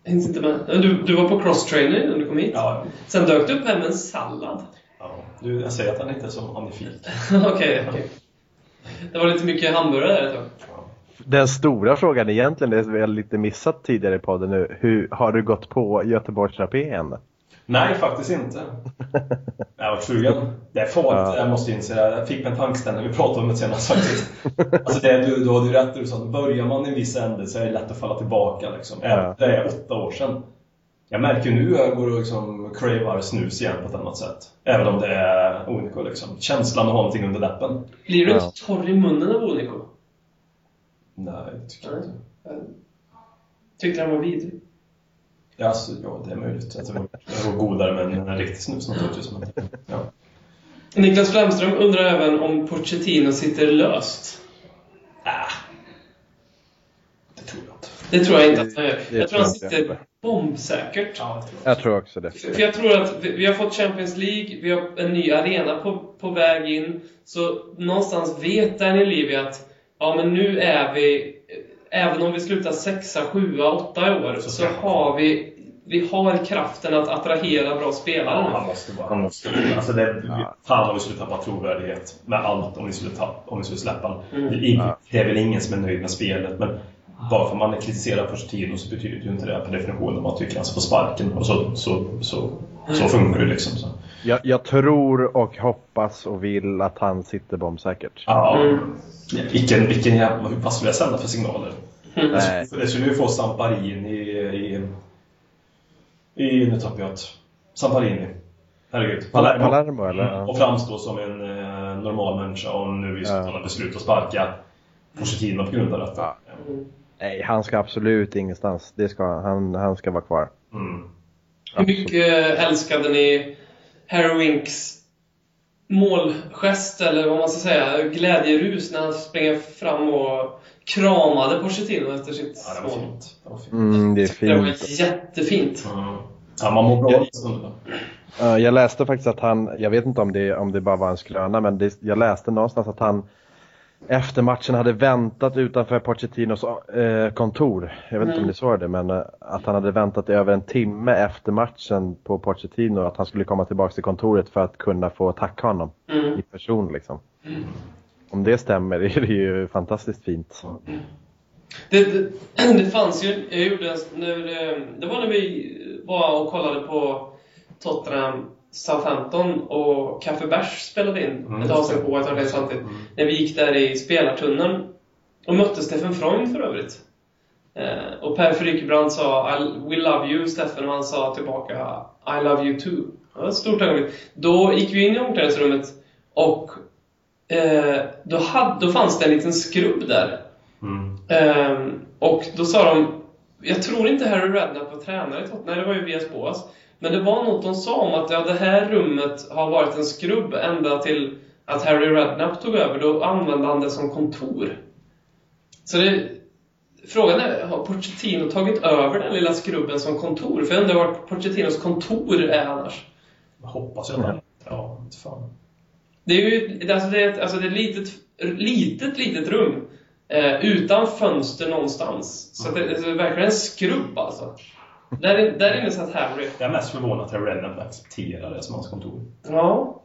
Hinns inte med. Du, du var på cross-training när du kom hit. Ja, Sen dök du upp här med en sallad. ja. Du, jag säger att han inte är så magnifik. <laughs> Okej, okej. Det var lite mycket hamburgare där ett tag. Den stora frågan egentligen, det är väl lite missat tidigare i podden nu. Hur, har du gått på Göteborgsrapén? Nej, faktiskt inte. <laughs> Jag var sugen. Det är farligt, Ja. jag måste inse det. Jag fick en tankeställare, vi pratade om det senast faktiskt. Alltså det, du, du hade ju rätt du sa att börjar man i en viss ände så är det lätt att falla tillbaka. Liksom. Ja. det är åtta år sedan. Jag märker nu hur jag går och liksom cravar snus igen på ett annat sätt. Även om det är Onico liksom. Känslan att ha någonting under läppen. Blir du Ja. inte torr i munnen av Onico? Nej, det tycker jag inte. Jag tyckte han var vidrig. Ja, alltså, ja, det är möjligt. Jag tror det var godare med en, riktig snus naturligtvis. Men, ja. Niklas Flemström undrar även om Pochettino sitter löst. Äh. Det tror jag inte. Det tror jag inte att han gör. Det Jag tror han jag sitter bombsäkert. Ja, det tror jag. Jag tror också det. För för jag tror att vi vi har fått Champions League, vi har en ny arena på, på väg in. Så någonstans vet Daniel Levy att ja, men nu är vi, även om vi slutar sexa, sjua, åtta i år, Så så har vi, vi har kraften att attrahera bra spelare Ja, han måste vara. Han måste, alltså det, Ja. Fan om vi skulle tappa trovärdighet med allt om vi skulle, tappa, om vi skulle släppa honom. Mm. Det, är- Ja. det är väl ingen som är nöjd med spelet, men bara för att man kritiserar Pochettino så betyder ju inte det per definition att man tycker han ska få sparken. Och så, så, så, så funkar det liksom. Så. Jag, jag tror och hoppas och vill att han sitter bombsäkert. Ja. Mm. Vilken, vilken jävla... Vad skulle jag sända för signaler? Nej. Det skulle ju få Samparini i... i, i nu tappar jag ett... Samparini. Herregud. Palermo, Palermo eller? Mm. Och framstå som en eh, normal människa om nu vi ska Ja. beslut att sparka Pochettino på grund av detta. Ja. Nej, han ska absolut ingenstans. Det ska, han, han ska vara kvar. Mm. Hur mycket älskade ni Harry Winks målgest, eller vad man ska säga, glädjerus när han springer fram och kramade Pochettino efter sitt Ja, det var mål? fint. Det var fint. Mm, det är Det var fint. jättefint. Mm. Ja, man mår bra. Ja, Jag läste faktiskt att han, jag vet inte om det, om det bara var en skröna, men det, jag läste någonstans att han efter matchen hade väntat utanför Pochettinos eh, kontor. Jag vet inte om Mm. ni såg det, men eh, att han hade väntat i över en timme efter matchen på Pochettino, att han skulle komma tillbaka till kontoret för att kunna få tacka honom Mm. i person. Liksom. Om det stämmer <laughs> är det ju fantastiskt fint. Det, det, <clears throat> det fanns ju, jag gjorde det- det var när vi var och kollade på Tottenham Southampton och Café Bärs spelade in Mm. ett avsnitt på ett av det samtidigt. När vi gick där i spelartunneln och mötte Stefan Freund för övrigt. Eh, och Per Frykebrant sa We love you Steffen och han sa tillbaka I love you too. Det var ett stort ögonblick. Då gick vi in i omklädningsrummet och eh, då, hade, då fanns det en liten skrubb där. Mm. Eh, och då sa de Jag tror inte Harry Redknapp var tränare i Tottenham, nej det var ju Vias Boas. Men det var något de sa om att ja, det här rummet har varit en skrubb ända till att Harry Redknapp tog över. Då använde han det som kontor. Så det, frågan är, har Pochettino tagit över den lilla skrubben som kontor? För jag undrar vart Pochettinos kontor är annars. Jag hoppas jag det. Ja, inte fan. Det är ju alltså det är ett, alltså det är ett litet, litet, litet rum. Eh, utan fönster någonstans. Så det, det är verkligen en skrubb alltså. Där, där inne satt Harry. Jag är mest förvånad att Harry Redknapp accepterar det som hans kontor. Ja.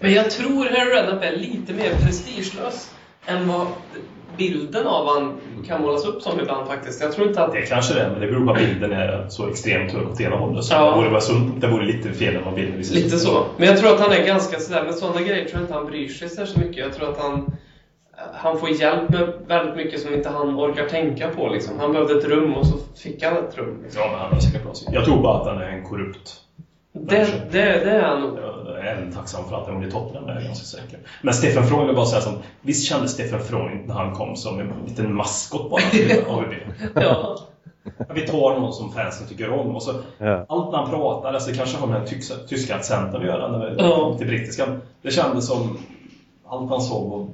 Men jag tror Harry Redknapp är lite mer prestigelös än vad bilden av han kan målas upp som ibland faktiskt. Jag tror inte att... Det kanske det är, men det beror på att bilden är så extremt hög åt ena hållet. Så Ja. det, vore, så, det vore lite fel än vad bilden visar. Lite så. Men jag tror att han är ganska sådär, med sådana grejer tror jag inte han bryr sig särskilt mycket. Jag tror att han, han får hjälp med väldigt mycket som inte han orkar tänka på. Liksom. Han behövde ett rum och så fick han ett rum. Liksom. Ja, men han är säkert bra. Jag tror bara att han är en korrupt Det, det, det är han nog. Jag är även tacksam för att han blev Tottenham, det är jag ganska säker. Men Stefan Freund, vill bara säga som, visst kändes Stefan Freund när han kom som en liten maskot bara <laughs> till AVB? Ja. Vi tar någon som fansen tycker om och så Ja. allt när han pratar, alltså det kanske har med den tyska, tyska accenten att göra när vi Ja. till brittiskan. Det kändes som allt han sa var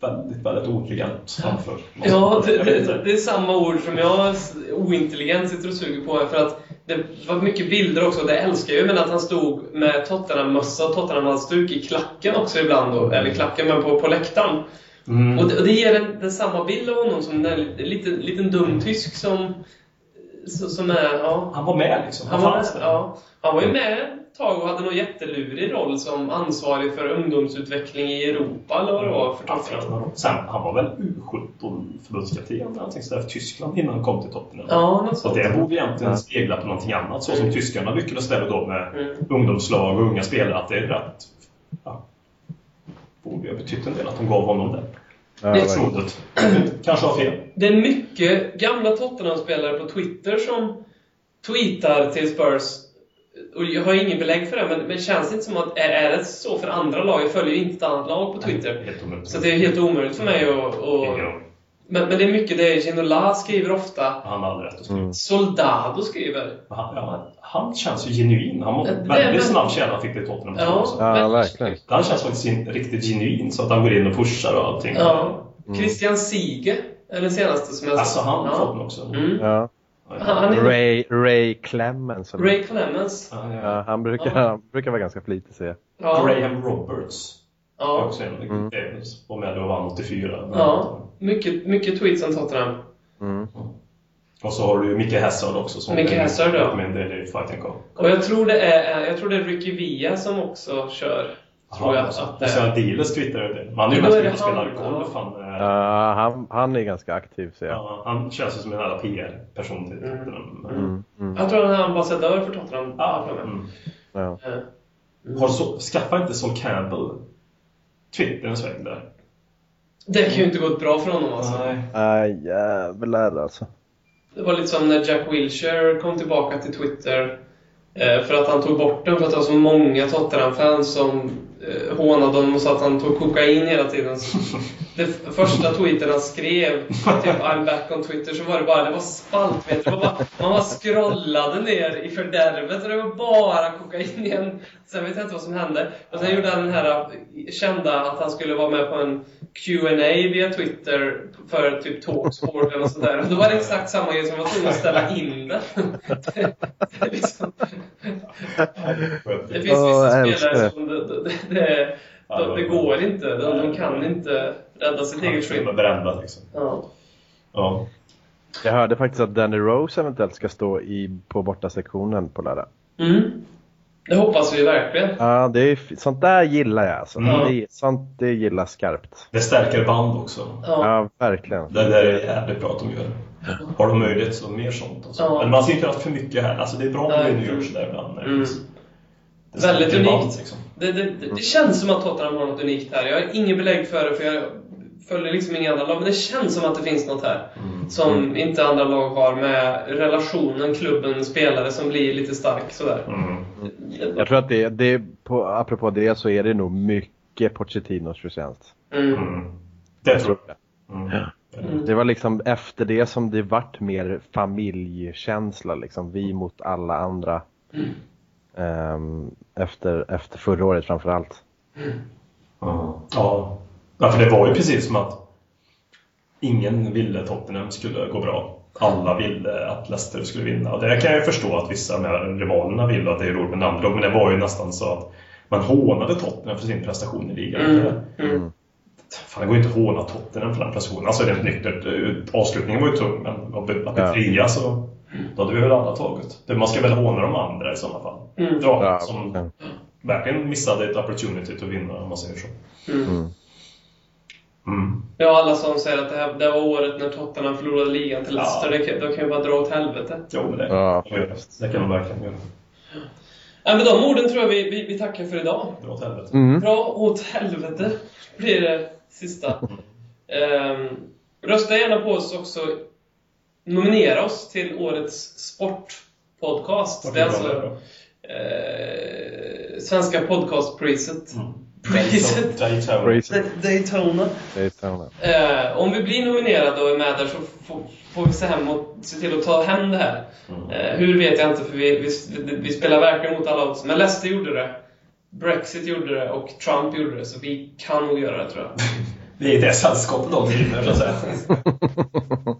väldigt, väldigt ointelligent framför. Ja, det, det, det är samma ord som jag ointelligent sitter och suger på. För att det var mycket bilder också, det älskar jag ju. Men att han stod med Tottenham-mössa och Tottenham-halsduk i klacken också ibland. Då, eller klacken, men på, på läktaren. Mm. Och det, och det ger en, den samma bild av honom som en liten, liten dum tysk som, som som är... Ja, Han var med liksom. han, var, fanns där. ja, han var ju med ett tag och hade någon jättelurig roll som ansvarig för ungdomsutveckling i Europa eller vad det var för Han Tottenham. Sen, han var väl U17 förbundskapten eller någonting sådär för Tyskland innan han kom till Tottenham. Ja, Så det borde egentligen spegla på någonting annat. Så som Mm. tyskarna lyckades ställa då med Mm. ungdomslag och unga spelare. Att det är rätt... Ja, borde ju ha betytt en del att de gav honom det. Ja, Det är. Förtroendet. <clears throat> Kanske har fel. Det är mycket gamla Tottenham-spelare på Twitter som tweetar till Spurs. Och jag har ingen belägg för det, men, men känns det inte som att... Är, är det så för andra lag? Jag följer ju inte ett annat lag på Twitter. Omöjligt. Så det är helt omöjligt för mig att... aning. men, men det är mycket det Ginola skriver ofta. Han hade rätt att skriva. Mm. Soldado skriver. Ja, han känns ju genuin. Han är väldigt väl- snabb tjäna han fick det i Tottenham. Ja. Ja, verkligen. Han känns faktiskt riktigt genuin. Så att han går in och pushar och allting. Ja. Christian Sige är den senaste som jag Alltså han har ja. fått den också. Mm. Ja. Han, han är Ray, Ray Clemens. eller- Ray Clemens. Ja, ja. Ja, han, brukar, Ja. han brukar vara ganska flitig ser jag. Ja. Graham Roberts. Ja. Ja. Också en Mm. var med och vann 84. ja. Mycket, mycket tweets om Tottenham. Mm. Och så har du Micke Hazard också. Som Micke är- Hazard, ja. Men det är Fighting Cup. Och jag tror det är, jag tror det är Ricky Villa som också kör. Tror jag att det är. Diles twittrade det. Men han är ju mest ute och spelar golf. ja. Han, Ja, han, han är ganska aktiv ser jag. ja, han känns ju som en jävla PR-person till Mm. Tottenham. Mm. Mm. Jag tror han är ambassadör för Tottenham. Mig. mm. Ja. Eh, Har så, skaffa inte som Campbell Twitterns väg där. Det kan ju inte gått bra för honom alltså. Nej. Nej, jävlar alltså. Det var lite som när Jack Wilshere kom tillbaka till Twitter. Eh, för att han tog bort den för att det var så många Tottenham-fans som eh, hånade honom och sa att han tog kokain hela tiden. <laughs> Det första tweeten han skrev, typ I'm back on Twitter, så var det bara, det var spaltmeter. Det var bara, man bara scrollade ner i fördärvet och det var bara kokain igen. Sen vet jag inte vad som hände. Och sen gjorde han den här eh, kända att han skulle vara med på en Q&A via Twitter för typ Talksport eller något sånt där. Och då var det exakt samma grej som var tvungen att ställa in det. det, liksom, det finns vissa spelare det. som det, det, det, det, det går inte. De, de kan inte rädda sitt eget De skinn. är brända liksom. Ja. Ja. Jag hörde faktiskt att Danny Rose eventuellt ska stå i, på borta sektionen på lördag. Mm. Det hoppas vi verkligen. Ja, det är, sånt där gillar jag alltså. Mm. Det, sånt det gillar skarpt. Det stärker band också. Ja. Ja, verkligen. Det där är jävligt bra att de gör. Har de möjlighet så mer sånt. Alltså. Ja. Men man ska inte göra för mycket här. Alltså, det är bra om det görs där ibland. Mm. Väldigt stärker band, unikt. liksom. Det, det, det, det känns som att Tottenham har något unikt här. Jag har ingen belägg för det, för jag följer liksom inga andra lag. Men det känns som att det finns något här. Mm. som inte andra lag har med relationen klubben-spelare som blir lite stark sådär. Mm. Jag tror att det, det på, apropå det så är det nog mycket Pochettinos förtjänst. Mm. Mm. Det tror jag. Mm. Mm. Det var liksom efter det som det vart mer familjekänsla, liksom vi mot alla andra. Ehm, efter, efter förra året framförallt. Ja. ja. Ja, för det var ju precis som att ingen ville Tottenham skulle gå bra. Alla ville att Leicester skulle vinna. Och det kan jag ju förstå att vissa med rivalerna vill och att det är roligt med namn. Men det var ju nästan så att man hånade Tottenham för sin prestation i ligan. Mm. Mm. Fan, det går ju inte att håna Tottenham för den prestationen. Alltså rent nyktert. eh, Avslutningen var ju tung, men att bli Ja. trea så då hade vi väl alla tagit. Man ska väl håna de andra i sådana fall. Mm. Dra, Ja, som ja. verkligen missade ett opportunity att vinna, om man säger så. Mm. Mm. Mm. Ja, alla som säger att det, här, det var året när Tottenham förlorade ligan till Ja. Leicester, det kan, då kan ju bara dra åt helvete. Jo, men det, Ja, det kan man verkligen göra. Ja, med de orden tror jag vi, vi, vi tackar för idag. Dra åt helvete. Mm. Bra åt helvete blir det sista. Ehm, rösta gärna på oss också. Nominera oss till årets sportpodcast. Det är alltså eh, Svenska podcastpriset. Mm. Priset. Daytona. Daytona. Så. Eh, om vi blir nominerade och är med där så får, får vi se hem och se till att ta hem det här. Mm. Eh, hur vet jag inte, för vi, vi, vi spelar verkligen mot alla odds. Men Leicester gjorde det. Brexit gjorde det och Trump gjorde det, så vi kan nog göra det tror jag. <laughs> Vi är i det sällskapet de vinner, så att säga. <laughs>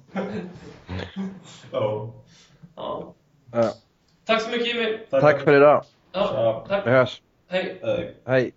Ja. Tack så mycket Jimmy! Tack för idag. Ja, Ja. tack. Vi hörs. Hej! Hej.